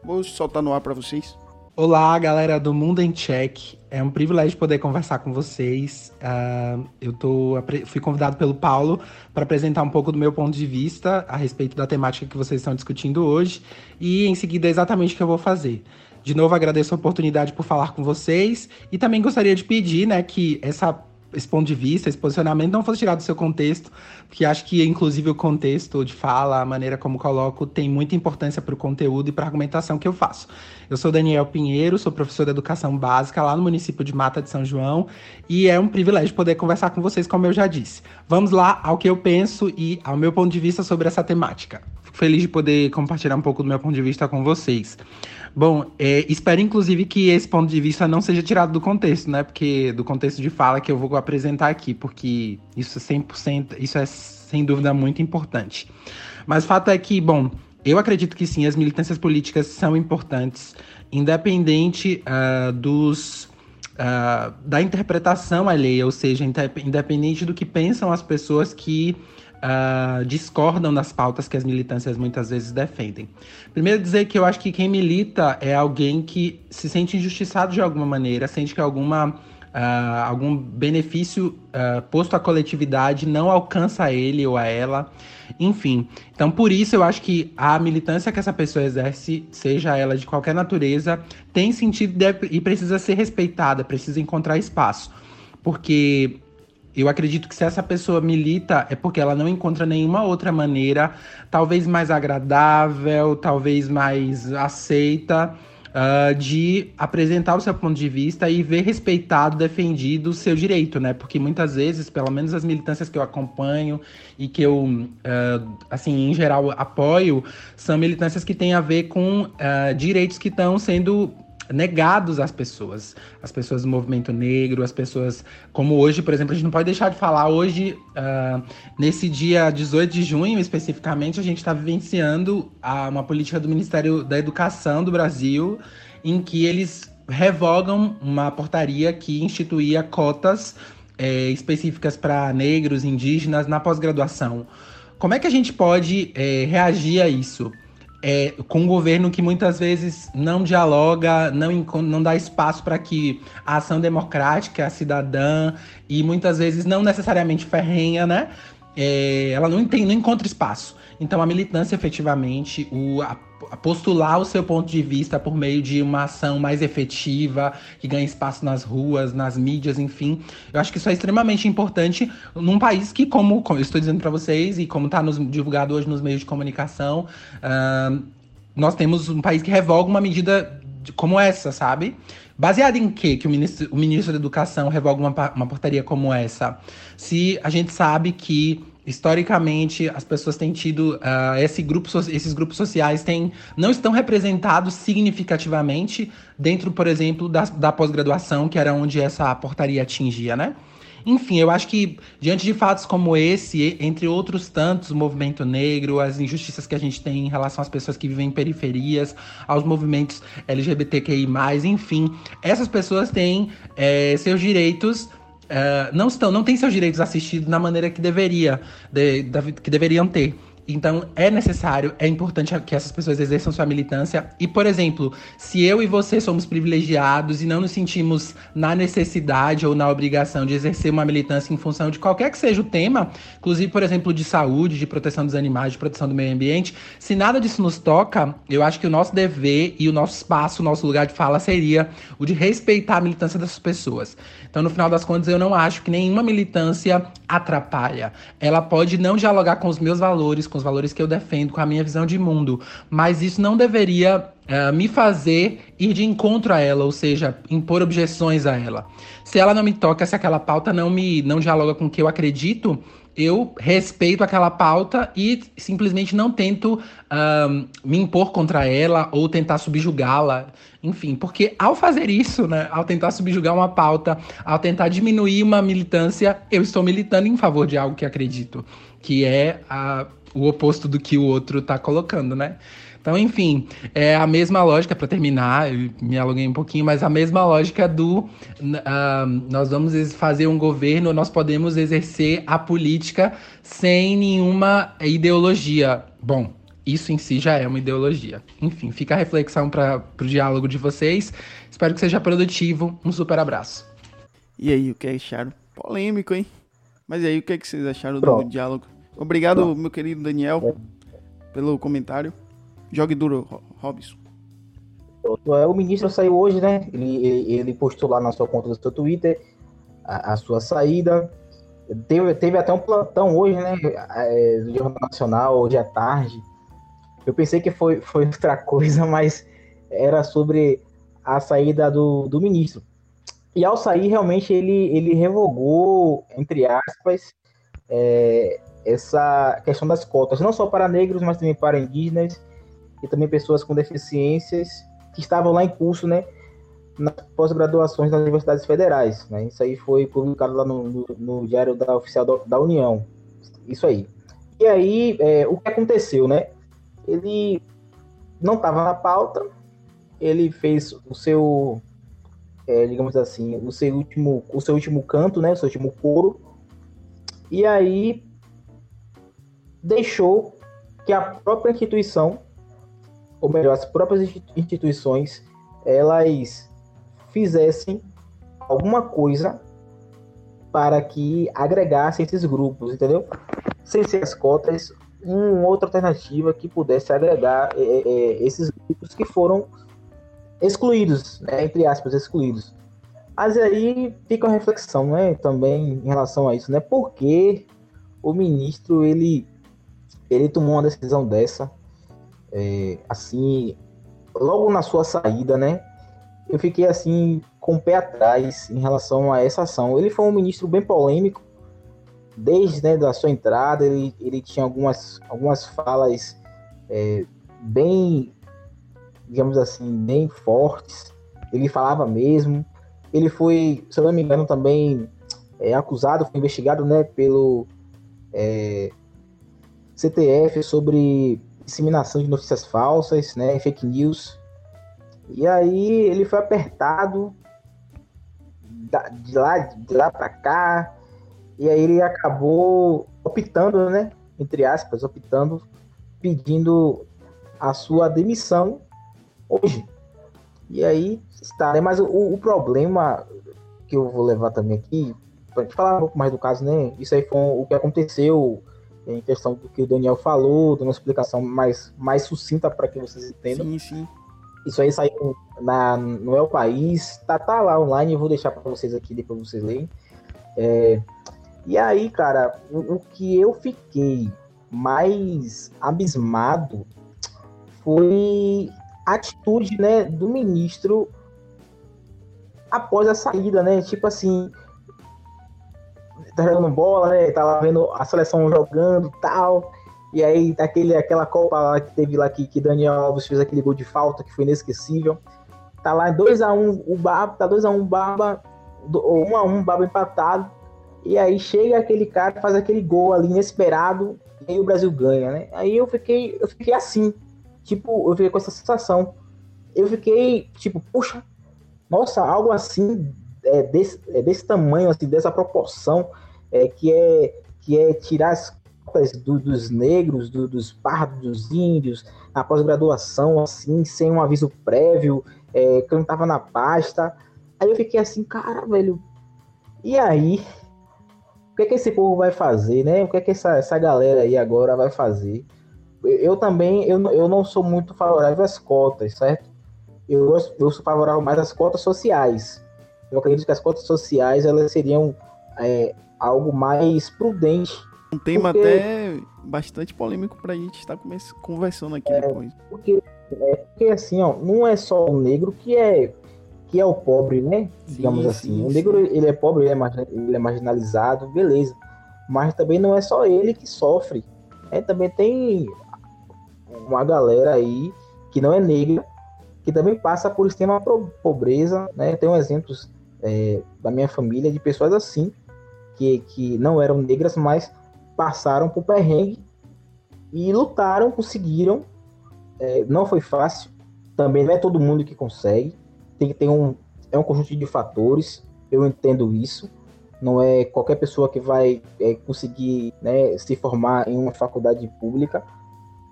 vou soltar no ar para vocês. Olá, galera do Mundo em Check. É um privilégio poder conversar com vocês. Uh, eu tô, fui convidado pelo Paulo para apresentar um pouco do meu ponto de vista a respeito da temática que vocês estão discutindo hoje. E em seguida exatamente o que eu vou fazer. De novo, agradeço a oportunidade por falar com vocês e também gostaria de pedir, né, que essa esse ponto de vista, esse posicionamento não fosse tirado do seu contexto, porque acho que, inclusive, o contexto de fala, a maneira como coloco, tem muita importância para o conteúdo e para a argumentação que eu faço. Eu sou Daniel Pinheiro, sou professor de educação básica lá no município de Mata de São João, e é um privilégio poder conversar com vocês, como eu já disse. Vamos lá ao que eu penso e ao meu ponto de vista sobre essa temática. Fico feliz de poder compartilhar um pouco do meu ponto de vista com vocês. Bom, é, espero inclusive que esse ponto de vista não seja tirado do contexto, né? Porque do contexto de fala que eu vou apresentar aqui, porque isso é 100%, isso é sem dúvida muito importante. Mas o fato é que, bom, eu acredito que sim, as militâncias políticas são importantes, independente uh, dos uh, da interpretação alheia, ou seja, independente do que pensam as pessoas que uh, discordam das pautas que as militâncias muitas vezes defendem. Primeiro dizer que eu acho que quem milita é alguém que se sente injustiçado de alguma maneira, sente que alguma Uh, algum benefício uh, posto à coletividade não alcança ele ou a ela. Enfim, então por isso eu acho que a militância que essa pessoa exerce, seja ela de qualquer natureza, tem sentido e precisa ser respeitada, precisa encontrar espaço. Porque eu acredito que se essa pessoa milita é porque ela não encontra nenhuma outra maneira, talvez mais agradável, talvez mais aceita, uh, de apresentar o seu ponto de vista e ver respeitado, defendido o seu direito, né? Porque muitas vezes, pelo menos as militâncias que eu acompanho e que eu, uh, assim, em geral apoio, são militâncias que têm a ver com uh, direitos que estão sendo negados às pessoas, as pessoas do movimento negro, as pessoas como hoje, por exemplo, a gente não pode deixar de falar hoje, uh, nesse dia 18 de junho especificamente, a gente está vivenciando a, uma política do Ministério da Educação do Brasil em que eles revogam uma portaria que instituía cotas é, específicas para negros, indígenas na pós-graduação. Como é que a gente pode é, reagir a isso? É, com um governo que muitas vezes não dialoga, não, não dá espaço para que a ação democrática, a cidadã, e muitas vezes não necessariamente ferrenha, né? É, ela não, tem, não encontra espaço. Então, a militância, efetivamente, o, a, a postular o seu ponto de vista por meio de uma ação mais efetiva, que ganha espaço nas ruas, nas mídias, enfim. Eu acho que isso é extremamente importante num país que, como, como eu estou dizendo para vocês, e como está divulgado hoje nos meios de comunicação, uh, nós temos um país que revoga uma medida como essa, sabe? Baseado em quê que o ministro, o ministro da Educação revoga uma, uma portaria como essa? Se a gente sabe que historicamente as pessoas têm tido uh, esse grupo, esses grupos sociais têm, não estão representados significativamente dentro, por exemplo, da, da pós-graduação, que era onde essa portaria atingia, né? Enfim, eu acho que diante de fatos como esse, entre outros tantos, o movimento negro, as injustiças que a gente tem em relação às pessoas que vivem em periferias, aos movimentos LGBTQI+, enfim, essas pessoas têm é, seus direitos uh, não estão, não têm seus direitos assistidos na maneira que deveria, de, de, que deveriam ter. Então é necessário, é importante que essas pessoas exerçam sua militância. E, por exemplo, se eu e você somos privilegiados e não nos sentimos na necessidade ou na obrigação de exercer uma militância em função de qualquer que seja o tema, inclusive, por exemplo, de saúde, de proteção dos animais, de proteção do meio ambiente, se nada disso nos toca, eu acho que o nosso dever e o nosso espaço, o nosso lugar de fala seria o de respeitar a militância dessas pessoas. Então, no final das contas, eu não acho que nenhuma militância atrapalha. Ela pode não dialogar com os meus valores, com os valores que eu defendo, com a minha visão de mundo, mas isso não deveria uh, me fazer ir de encontro a ela, ou seja, impor objeções a ela. Se ela não me toca, se aquela pauta não me não dialoga com o que eu acredito, eu respeito aquela pauta e simplesmente não tento me impor contra ela ou tentar subjugá-la. Enfim, porque ao fazer isso, né, ao tentar subjugar uma pauta, ao tentar diminuir uma militância, eu estou militando em favor de algo que acredito, que é a, o oposto do que o outro está colocando, né? Então, enfim, é a mesma lógica, para terminar, eu me aluguei um pouquinho, mas a mesma lógica do uh, nós vamos fazer um governo, nós podemos exercer a política sem nenhuma ideologia. Bom, isso em si já é uma ideologia. Enfim, fica a reflexão para o diálogo de vocês. Espero que seja produtivo. Um super abraço. E aí, o que acharam? Polêmico, hein? Mas e aí, o que, é que vocês acharam Pronto. do diálogo? Obrigado, Pronto. meu querido Daniel, pelo comentário. Jogue duro, Robson. É, o ministro saiu hoje, né? Ele, ele postou lá na sua conta do seu Twitter a, a sua saída. Teve, teve até um plantão hoje, né? É, do Jornal Nacional, hoje à tarde. Eu pensei que foi, foi outra coisa, mas era sobre a saída do, do ministro. E ao sair, realmente, ele, ele revogou, entre aspas, é, essa questão das cotas, não só para negros, mas também para indígenas e também pessoas com deficiências que estavam lá em curso, né, nas pós-graduações nas universidades federais, né? Isso aí foi publicado lá no, no, no Diário da Oficial da, da, União. Isso aí. E aí, é, o que aconteceu, né? ele não estava na pauta, ele fez o seu, é, digamos assim, o seu último, o seu último canto, né, o seu último coro, e aí deixou que a própria instituição, ou melhor, as próprias instituições, elas fizessem alguma coisa para que agregasse esses grupos, entendeu? Sem ser as cotas, uma outra alternativa que pudesse agregar é, é, esses grupos que foram excluídos, né, entre aspas, excluídos. Mas aí fica uma reflexão, né, também em relação a isso, né? Por que o ministro ele ele tomou uma decisão dessa, é, assim, logo na sua saída, né? Eu fiquei assim com o pé atrás em relação a essa ação. Ele foi um ministro bem polêmico, desde né, da sua entrada, ele, ele tinha algumas, algumas falas é, bem, digamos assim, bem fortes. Ele falava mesmo. Ele foi, se eu não me engano, também é, acusado, foi investigado né, pelo é, CTF sobre disseminação de notícias falsas, né, fake news. E aí ele foi apertado de lá, de lá para cá, e aí ele acabou optando, né? Entre aspas, optando, pedindo a sua demissão hoje. E aí está, né? Mas o, o problema que eu vou levar também aqui, para falar um pouco mais do caso, né? Isso aí foi o que aconteceu em questão do que o Daniel falou, dando uma explicação mais, mais sucinta para que vocês entendam. Sim, sim. Isso aí saiu na, no El País, tá, tá lá online, eu vou deixar para vocês aqui, depois vocês leem. É, e aí, cara, o, o que eu fiquei mais abismado foi a atitude, né, do ministro após a saída, né? Tipo assim, tá jogando bola, né? Tá lá vendo a seleção jogando e tal. E aí, aquele, aquela Copa lá que teve lá que, que Daniel Alves fez aquele gol de falta que foi inesquecível. Tá lá 2x1 um, o Baba, tá 2x1 um, Baba, 1x1 um, Baba empatado. E aí chega aquele cara, faz aquele gol ali inesperado, e aí o Brasil ganha, né? Aí eu fiquei, eu fiquei assim, tipo, eu fiquei com essa sensação. Eu fiquei, tipo, puxa, nossa, algo assim, é, desse, é, desse tamanho, assim, dessa proporção, é, que, é, que é tirar as cotas do, dos negros, do, dos pardos, dos índios, na pós-graduação, assim, sem um aviso prévio, é, que eu não tava na pasta. Aí eu fiquei assim, cara, velho, e aí? que, é que esse povo vai fazer, né? O que é que essa, essa galera aí agora vai fazer? Eu também, eu, eu não sou muito favorável às cotas, certo? Eu, eu sou favorável mais às cotas sociais. Eu acredito que as cotas sociais, elas seriam é, algo mais prudente. Um tema porque, até bastante polêmico para a gente estar conversando aqui é, depois. Porque, é, porque assim, ó, não é só o negro que é que é o pobre, né? Digamos sim, assim. Sim, o negro, sim. ele é pobre, ele é, ele é marginalizado, beleza. Mas também não é só ele que sofre. É, também tem uma galera aí que não é negra, que também passa por extrema pobreza, né? Tem exemplos é, da minha família de pessoas assim, que, que não eram negras, mas passaram por perrengue e lutaram, conseguiram. É, não foi fácil, também não é todo mundo que consegue, tem que ter um é um conjunto de fatores. Eu entendo isso. Não é qualquer pessoa que vai é, conseguir né, se formar em uma faculdade pública,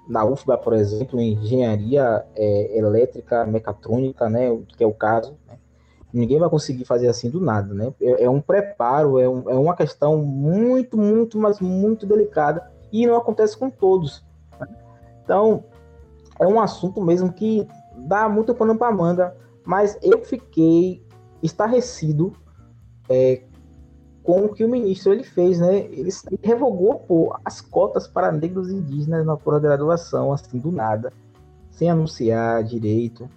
na UFBA, por exemplo, em engenharia é, elétrica, mecatrônica, né, que é o caso. Né? Ninguém vai conseguir fazer assim do nada, né? É, é um preparo, é, um, é uma questão muito, muito, mas muito delicada e não acontece com todos. Então, é um assunto mesmo que dá muito pano para manga mas eu fiquei estarrecido é, com o que o ministro ele fez, né? Ele, ele revogou pô, as cotas para negros indígenas na pós-graduação, assim, do nada, sem anunciar direito.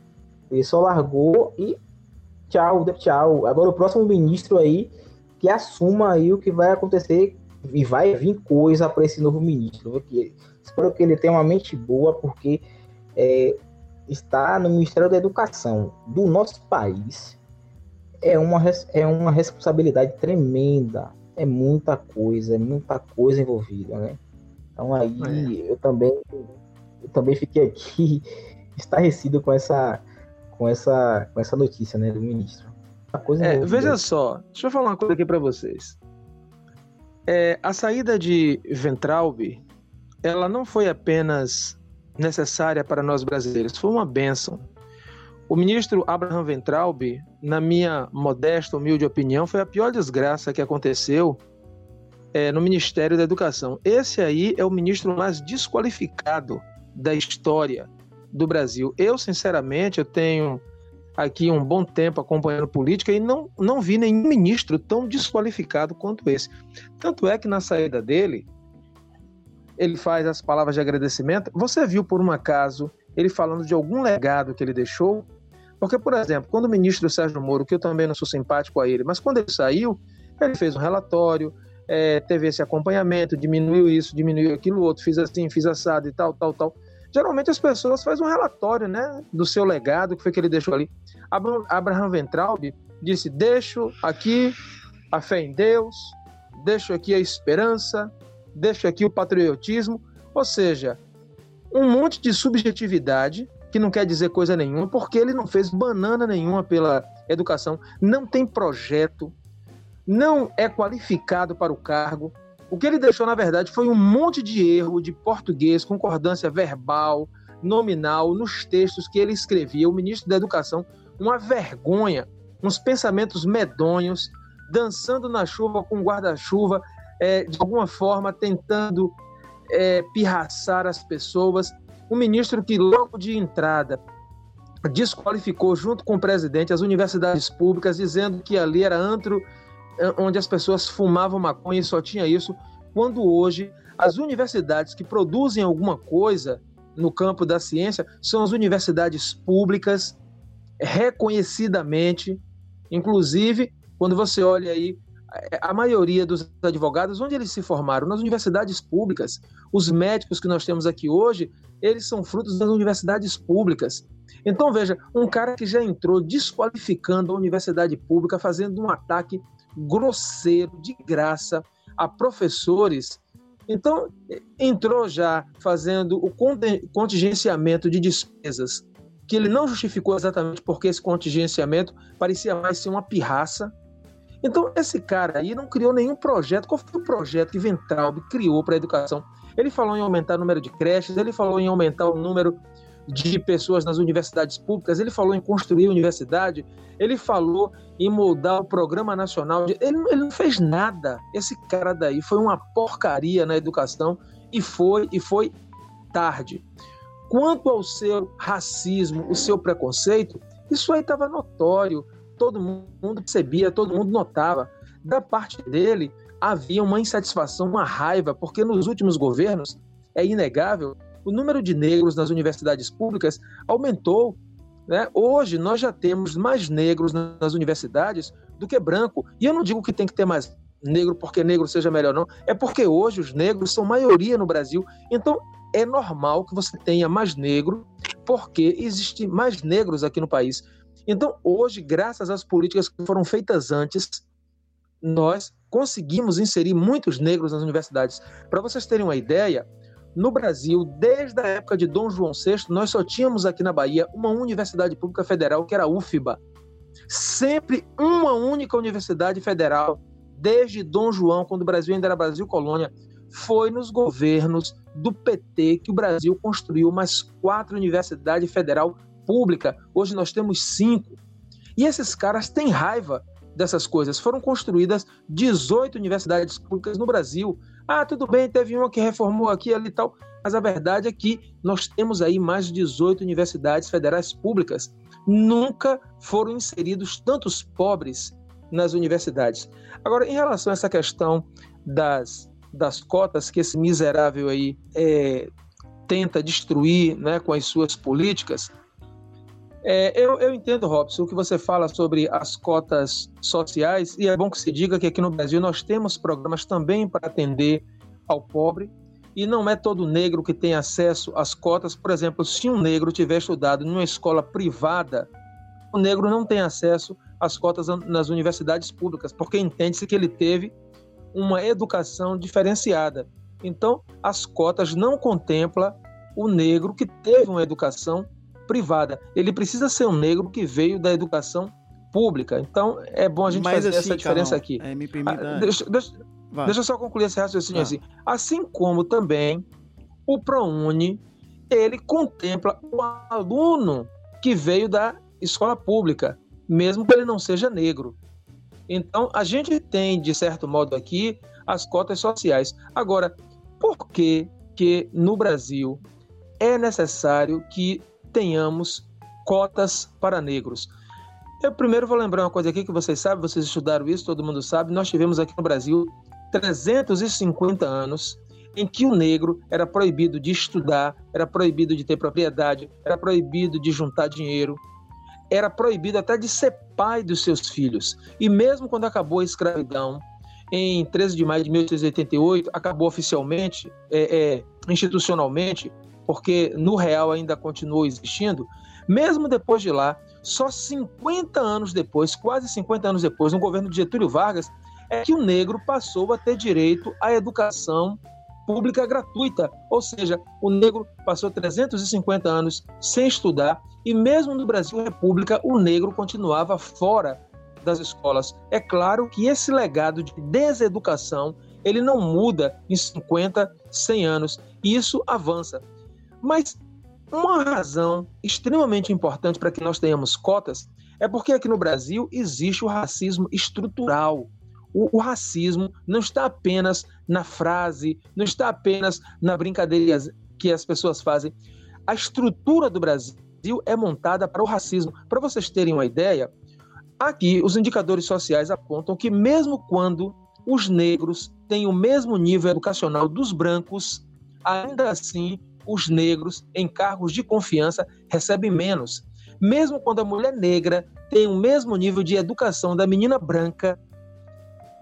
Ele só largou e tchau, tchau. Agora o próximo ministro aí que assuma aí o que vai acontecer e vai vir coisa para esse novo ministro. Espero que ele tenha uma mente boa, porque é, está no Ministério da Educação do nosso país é uma, é uma responsabilidade tremenda. É muita coisa, é muita coisa envolvida, né? Então aí é. eu também eu também fiquei aqui estarrecido com essa, com essa, com essa notícia, né, do ministro. É, veja só, deixa eu falar uma coisa aqui para vocês. É, a saída de Ventralbe, ela não foi apenas necessária para nós brasileiros, foi uma benção. O ministro Abraham Ventralbe, na minha modesta, humilde opinião, foi a pior desgraça que aconteceu é, no Ministério da Educação. Esse aí é o ministro mais desqualificado da história do Brasil. Eu, sinceramente, eu tenho aqui um bom tempo acompanhando política e não, não vi nenhum ministro tão desqualificado quanto esse. Tanto é que na saída dele, ele faz as palavras de agradecimento. Você viu, por um acaso, ele falando de algum legado que ele deixou? Porque, por exemplo, quando o ministro Sérgio Moro, que eu também não sou simpático a ele, mas quando ele saiu, ele fez um relatório, é, teve esse acompanhamento, diminuiu isso, diminuiu aquilo outro, fiz assim, fiz assado e tal, tal, tal. Geralmente as pessoas fazem um relatório, né, do seu legado, que foi que ele deixou ali. Abraham Ventralbe disse: Deixo aqui a fé em Deus, deixo aqui a esperança, deixo aqui o patriotismo, ou seja, um monte de subjetividade que não quer dizer coisa nenhuma, porque ele não fez banana nenhuma pela educação, não tem projeto, não é qualificado para o cargo. O que ele deixou, na verdade, foi um monte de erro de português, concordância verbal, nominal, nos textos que ele escrevia. O ministro da Educação, uma vergonha, uns pensamentos medonhos, dançando na chuva com guarda-chuva, é, de alguma forma tentando é, pirraçar as pessoas. Um ministro que, logo de entrada, desqualificou, junto com o presidente, as universidades públicas, dizendo que ali era antro onde as pessoas fumavam maconha e só tinha isso, quando hoje as universidades que produzem alguma coisa no campo da ciência são as universidades públicas, reconhecidamente, inclusive quando você olha aí é, a maioria dos advogados, onde eles se formaram? Nas universidades públicas. Os médicos que nós temos aqui hoje, eles são frutos das universidades públicas. Então, veja, um cara que já entrou desqualificando a universidade pública, fazendo um ataque grosseiro, de graça, a professores. Então, entrou já fazendo o contingenciamento de despesas, que ele não justificou exatamente porque esse contingenciamento parecia mais ser uma pirraça. Então, esse cara aí não criou nenhum projeto. Qual foi o projeto que Ventralbe criou para a educação? Ele falou em aumentar o número de creches, ele falou em aumentar o número de pessoas nas universidades públicas, ele falou em construir universidade, ele falou em moldar o programa nacional. De... Ele, ele não fez nada. Esse cara daí foi uma porcaria na educação e foi e foi tarde. Quanto ao seu racismo, o seu preconceito, isso aí estava notório. Todo mundo percebia, todo mundo notava. Da parte dele, havia uma insatisfação, uma raiva, porque nos últimos governos, é inegável, o número de negros nas universidades públicas aumentou. Né? Hoje nós já temos mais negros nas universidades do que branco. E eu não digo que tem que ter mais negro porque negro seja melhor, não. É porque hoje os negros são maioria no Brasil. Então é normal que você tenha mais negro, porque existe mais negros aqui no país. Então, hoje, graças às políticas que foram feitas antes, nós conseguimos inserir muitos negros nas universidades. Para vocês terem uma ideia, no Brasil, desde a época de Dom João VI, nós só tínhamos aqui na Bahia uma universidade pública federal, que era a UFBA. Sempre uma única universidade federal, desde Dom João, quando o Brasil ainda era Brasil colônia. Foi nos governos do PT que o Brasil construiu mais quatro universidades federal pública. Hoje nós temos cinco. E esses caras têm raiva dessas coisas. Foram construídas 18 universidades públicas no Brasil. Ah, tudo bem, teve uma que reformou aqui ali e tal, mas a verdade é que nós temos aí mais de 18 universidades federais públicas. Nunca foram inseridos tantos pobres nas universidades. Agora, em relação a essa questão das, das cotas que esse miserável aí é, tenta destruir né, com as suas políticas, é, eu, eu, entendo, Robson, o que você fala sobre as cotas sociais, e é bom que se diga que aqui no Brasil nós temos programas também para atender ao pobre, e não é todo negro que tem acesso às cotas. Por exemplo, se um negro tiver estudado em uma escola privada, o negro não tem acesso às cotas nas universidades públicas, porque entende-se que ele teve uma educação diferenciada. Então, as cotas não contemplam o negro que teve uma educação privada. Ele precisa ser um negro que veio da educação pública. Então, é bom a gente Mas fazer assim, essa diferença aqui. É, me permita... Ah, deixa, deixa, deixa, eu só concluir esse raciocínio assim. Assim como também o ProUni, ele contempla o aluno que veio da escola pública, mesmo que ele não seja negro. Então, a gente tem, de certo modo, aqui as cotas sociais. Agora, por que, que no Brasil é necessário que tenhamos cotas para negros? Eu primeiro vou lembrar uma coisa aqui que vocês sabem, vocês estudaram isso, todo mundo sabe. Nós tivemos aqui no Brasil 350 anos em que o negro era proibido de estudar, era proibido de ter propriedade, era proibido de juntar dinheiro, era proibido até de ser pai dos seus filhos. E mesmo quando acabou a escravidão, em 13 de maio de 1888, acabou oficialmente, é, é, institucionalmente, porque no real ainda continuou existindo, mesmo depois de lá, só 50 anos depois, quase 50 anos depois, no governo de Getúlio Vargas, é que o negro passou a ter direito à educação pública gratuita. Ou seja, o negro passou 350 anos sem estudar e mesmo no Brasil República o negro continuava fora das escolas. É claro que esse legado de deseducação ele não muda em 50, 100 anos. E isso avança. Mas uma razão extremamente importante para que nós tenhamos cotas é porque aqui no Brasil existe o racismo estrutural. O, o, racismo não está apenas na frase, não está apenas na brincadeira que as pessoas fazem. A estrutura do Brasil é montada para o racismo. Para vocês terem uma ideia, aqui os indicadores sociais apontam que, mesmo quando os negros têm o mesmo nível educacional dos brancos, ainda assim os negros em cargos de confiança recebem menos. Mesmo quando a mulher negra tem o mesmo nível de educação da menina branca,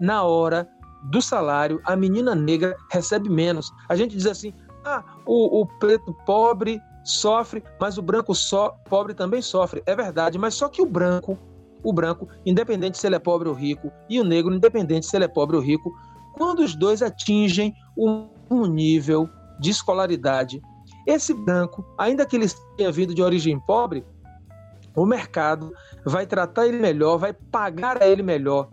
na hora do salário, a menina negra recebe menos. A gente diz assim: ah, o, o preto pobre sofre, mas o branco só pobre também sofre. É verdade, mas só que o branco, o branco, independente se ele é pobre ou rico, e o negro, independente se ele é pobre ou rico, quando os dois atingem um, nível de escolaridade, esse branco, ainda que ele tenha vindo de origem pobre, o mercado vai tratar ele melhor, vai pagar a ele melhor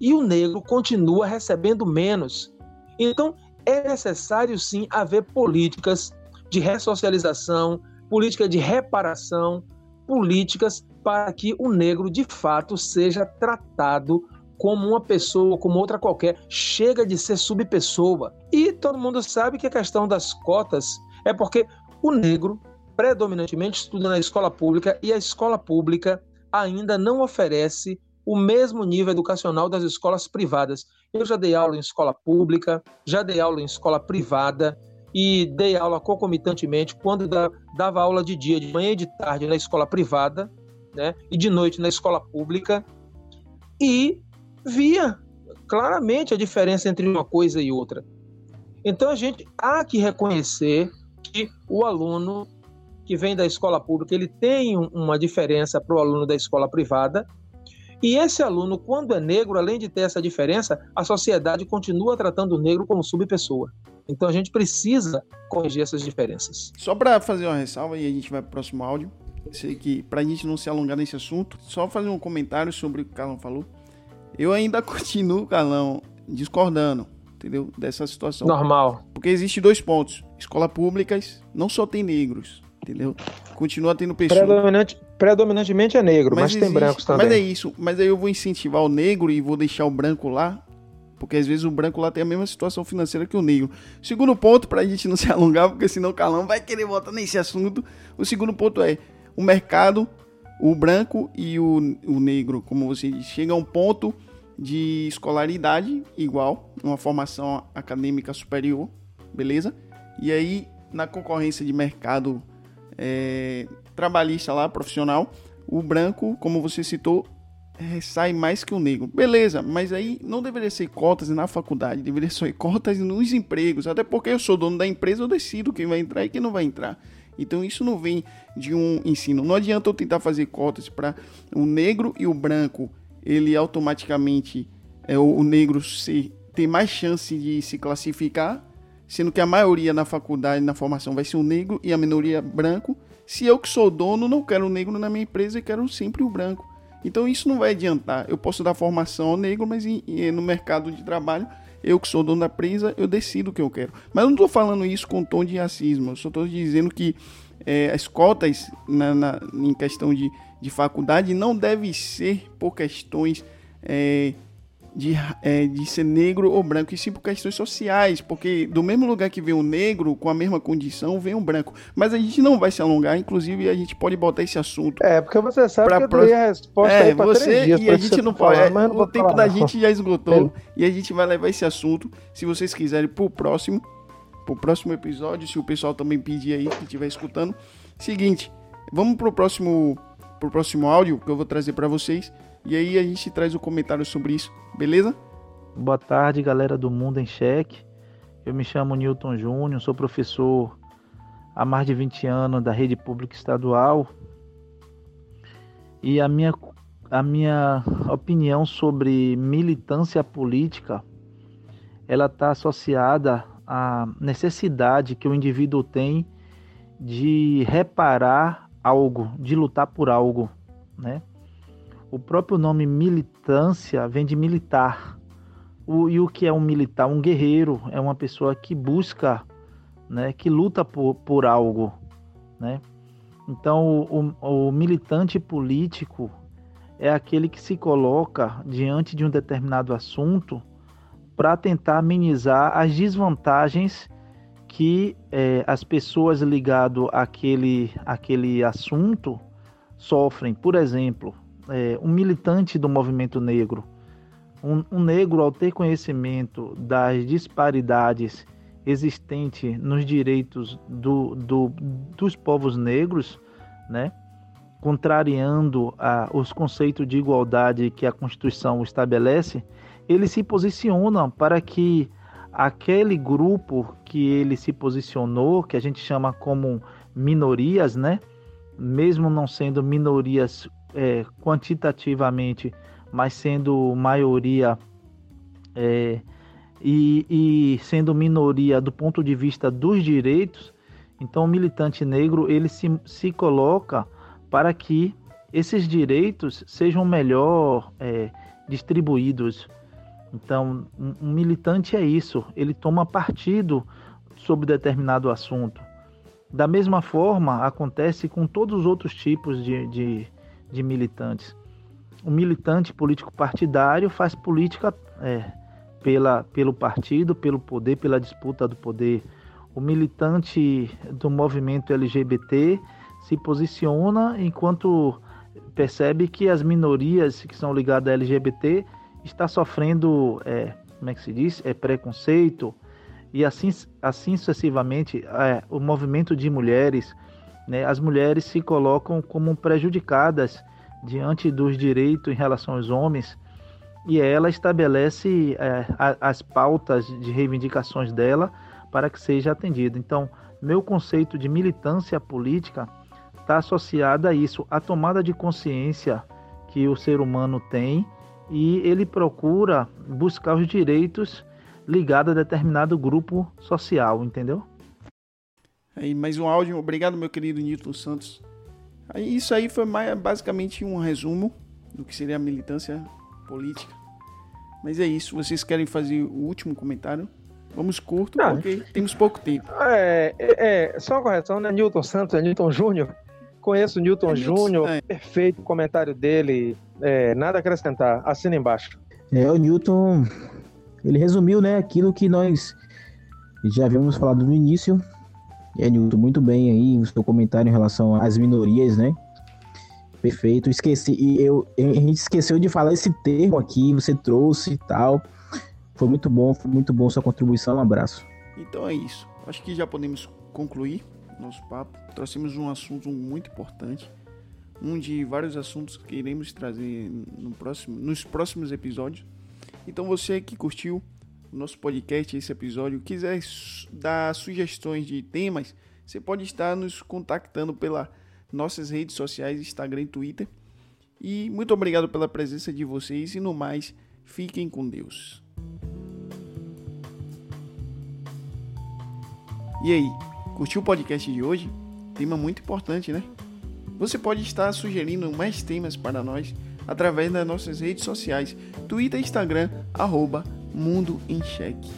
e o negro continua recebendo menos. Então, é necessário sim haver políticas de ressocialização, política de reparação, políticas para que o negro de fato seja tratado como uma pessoa, como outra qualquer, chega de ser subpessoa. E todo mundo sabe que a questão das cotas é porque o negro predominantemente estuda na escola pública e a escola pública ainda não oferece o mesmo nível educacional das escolas privadas. Eu já dei aula em escola pública, já dei aula em escola privada e dei aula concomitantemente quando dava aula de dia, de manhã e de tarde na escola privada, né, e de noite na escola pública e via claramente a diferença entre uma coisa e outra. Então a gente há que reconhecer o aluno que vem da escola pública ele tem uma diferença para o aluno da escola privada e esse aluno, quando é negro, além de ter essa diferença, a sociedade continua tratando o negro como subpessoa. Então a gente precisa corrigir essas diferenças. Só para fazer uma ressalva e a gente vai para o próximo áudio. Sei que para a gente não se alongar nesse assunto, só fazer um comentário sobre o que o Carlão falou. Eu ainda continuo, Carlão, discordando, entendeu? Dessa situação. Normal. Porque existe dois pontos. Escolas públicas não só tem negros, entendeu? Continua tendo pessoas. Predominante, predominantemente é negro, mas, mas existe, tem brancos também. Mas é isso. Mas aí eu vou incentivar o negro e vou deixar o branco lá. Porque às vezes o branco lá tem a mesma situação financeira que o negro. Segundo ponto, pra gente não se alongar, porque senão o Calão vai querer voltar nesse assunto. O segundo ponto é o mercado, o branco e o, o negro, como você diz, chega a um ponto de escolaridade igual, uma formação acadêmica superior, beleza? E aí, na concorrência de mercado é, trabalhista lá, profissional, o branco, como você citou, é, sai mais que o negro. Beleza, mas aí não deveria ser cotas na faculdade, deveria ser cotas nos empregos, até porque eu sou dono da empresa, eu decido quem vai entrar e quem não vai entrar. Então isso não vem de um ensino. Não adianta eu tentar fazer cotas para o negro e o branco, ele automaticamente é o negro ser, ter mais chance de se classificar sendo que a maioria na faculdade, na formação, vai ser um negro e a minoria branco. Se eu que sou dono não quero um negro na minha empresa e quero sempre o branco. Então isso não vai adiantar. Eu posso dar formação ao negro, mas no mercado de trabalho, eu que sou dono da empresa, eu decido o que eu quero. Mas eu não estou falando isso com tom de racismo. Eu só estou dizendo que é, as cotas na, na, em questão de, de faculdade não deve ser por questões é, de, é, de ser negro ou branco, e sim por questões sociais, porque do mesmo lugar que vem um negro, com a mesma condição, vem um branco. Mas a gente não vai se alongar, inclusive a gente pode botar esse assunto. É, porque você sabe que eu pro... a resposta é, aí pra você dias, e a gente não pode. Falar, é, o tempo da não. gente já esgotou e a gente vai levar esse assunto, se vocês quiserem, pro próximo, pro próximo episódio, se o pessoal também pedir aí, que estiver escutando. Seguinte, vamos pro próximo, pro próximo áudio que eu vou trazer para vocês. E aí a gente traz o um comentário sobre isso, beleza? Boa tarde, galera do Mundo em Cheque. Eu me chamo Newton Júnior, sou professor há mais de 20 anos da rede pública estadual. E a minha, a minha opinião sobre militância política, ela está associada à necessidade que o indivíduo tem de reparar algo, de lutar por algo, né? O próprio nome militância vem de militar. O, e o que é um militar? Um guerreiro é uma pessoa que busca, né, que luta por, por algo. Né? Então, o, o militante político é aquele que se coloca diante de um determinado assunto para tentar amenizar as desvantagens que é, as pessoas ligado àquele, àquele assunto sofrem. Por exemplo, é, um militante do movimento negro, um, um, negro ao ter conhecimento das disparidades existentes nos direitos do, do, dos povos negros, né, contrariando a, os conceitos de igualdade que a Constituição estabelece, ele se posiciona para que aquele grupo que ele se posicionou, que a gente chama como minorias, né, mesmo não sendo minorias é, quantitativamente, mas sendo maioria é, e, e, sendo minoria do ponto de vista dos direitos, então o militante negro ele se, se coloca para que esses direitos sejam melhor é, distribuídos. Então, um, militante é isso, ele toma partido sobre determinado assunto. Da mesma forma, acontece com todos os outros tipos de, de, de militantes. O militante político partidário faz política é, pela, pelo partido, pelo poder, pela disputa do poder. O militante do movimento LGBT se posiciona enquanto percebe que as minorias que são ligadas à LGBT está sofrendo, é, como é que se diz, é preconceito e assim, assim sucessivamente. É, o movimento de mulheres né, as mulheres se colocam como prejudicadas diante dos direitos em relação aos homens e ela estabelece é, as pautas de reivindicações dela para que seja atendido. Então, meu conceito de militância política está associado a isso, a tomada de consciência que o ser humano tem e ele procura buscar os direitos ligados a determinado grupo social, entendeu? Aí, mais um áudio. Obrigado, meu querido Newton Santos. Aí, isso aí foi mais, basicamente um resumo do que seria a militância política. Mas é isso. Vocês querem fazer o último comentário? Vamos curto, Não, porque temos pouco tempo. É, é, é, só uma correção, né? Newton Santos é Newton Júnior. Conheço o Newton é, Júnior, é. perfeito o comentário dele. É, nada a acrescentar. Assina embaixo. É, o Newton, ele resumiu, né, aquilo que nós já havíamos falado no início, é, Nilton, muito bem aí o seu comentário em relação às minorias, né? Perfeito. Esqueci, e eu, a gente esqueceu de falar esse termo aqui, você trouxe e tal. Foi muito bom, foi muito bom sua contribuição. Um abraço. Então é isso. Acho que já podemos concluir nosso papo. Trouxemos um assunto muito importante, um de vários assuntos que iremos trazer no próximo, nos próximos episódios. Então você que curtiu o nosso podcast, esse episódio, quiser dar sugestões de temas, você pode estar nos contactando pelas nossas redes sociais, Instagram e Twitter. E muito obrigado pela presença de vocês e no mais, fiquem com Deus. E aí, curtiu o podcast de hoje? Tema muito importante, né? Você pode estar sugerindo mais temas para nós através das nossas redes sociais, Twitter e Instagram, arroba Mundo em Cheque.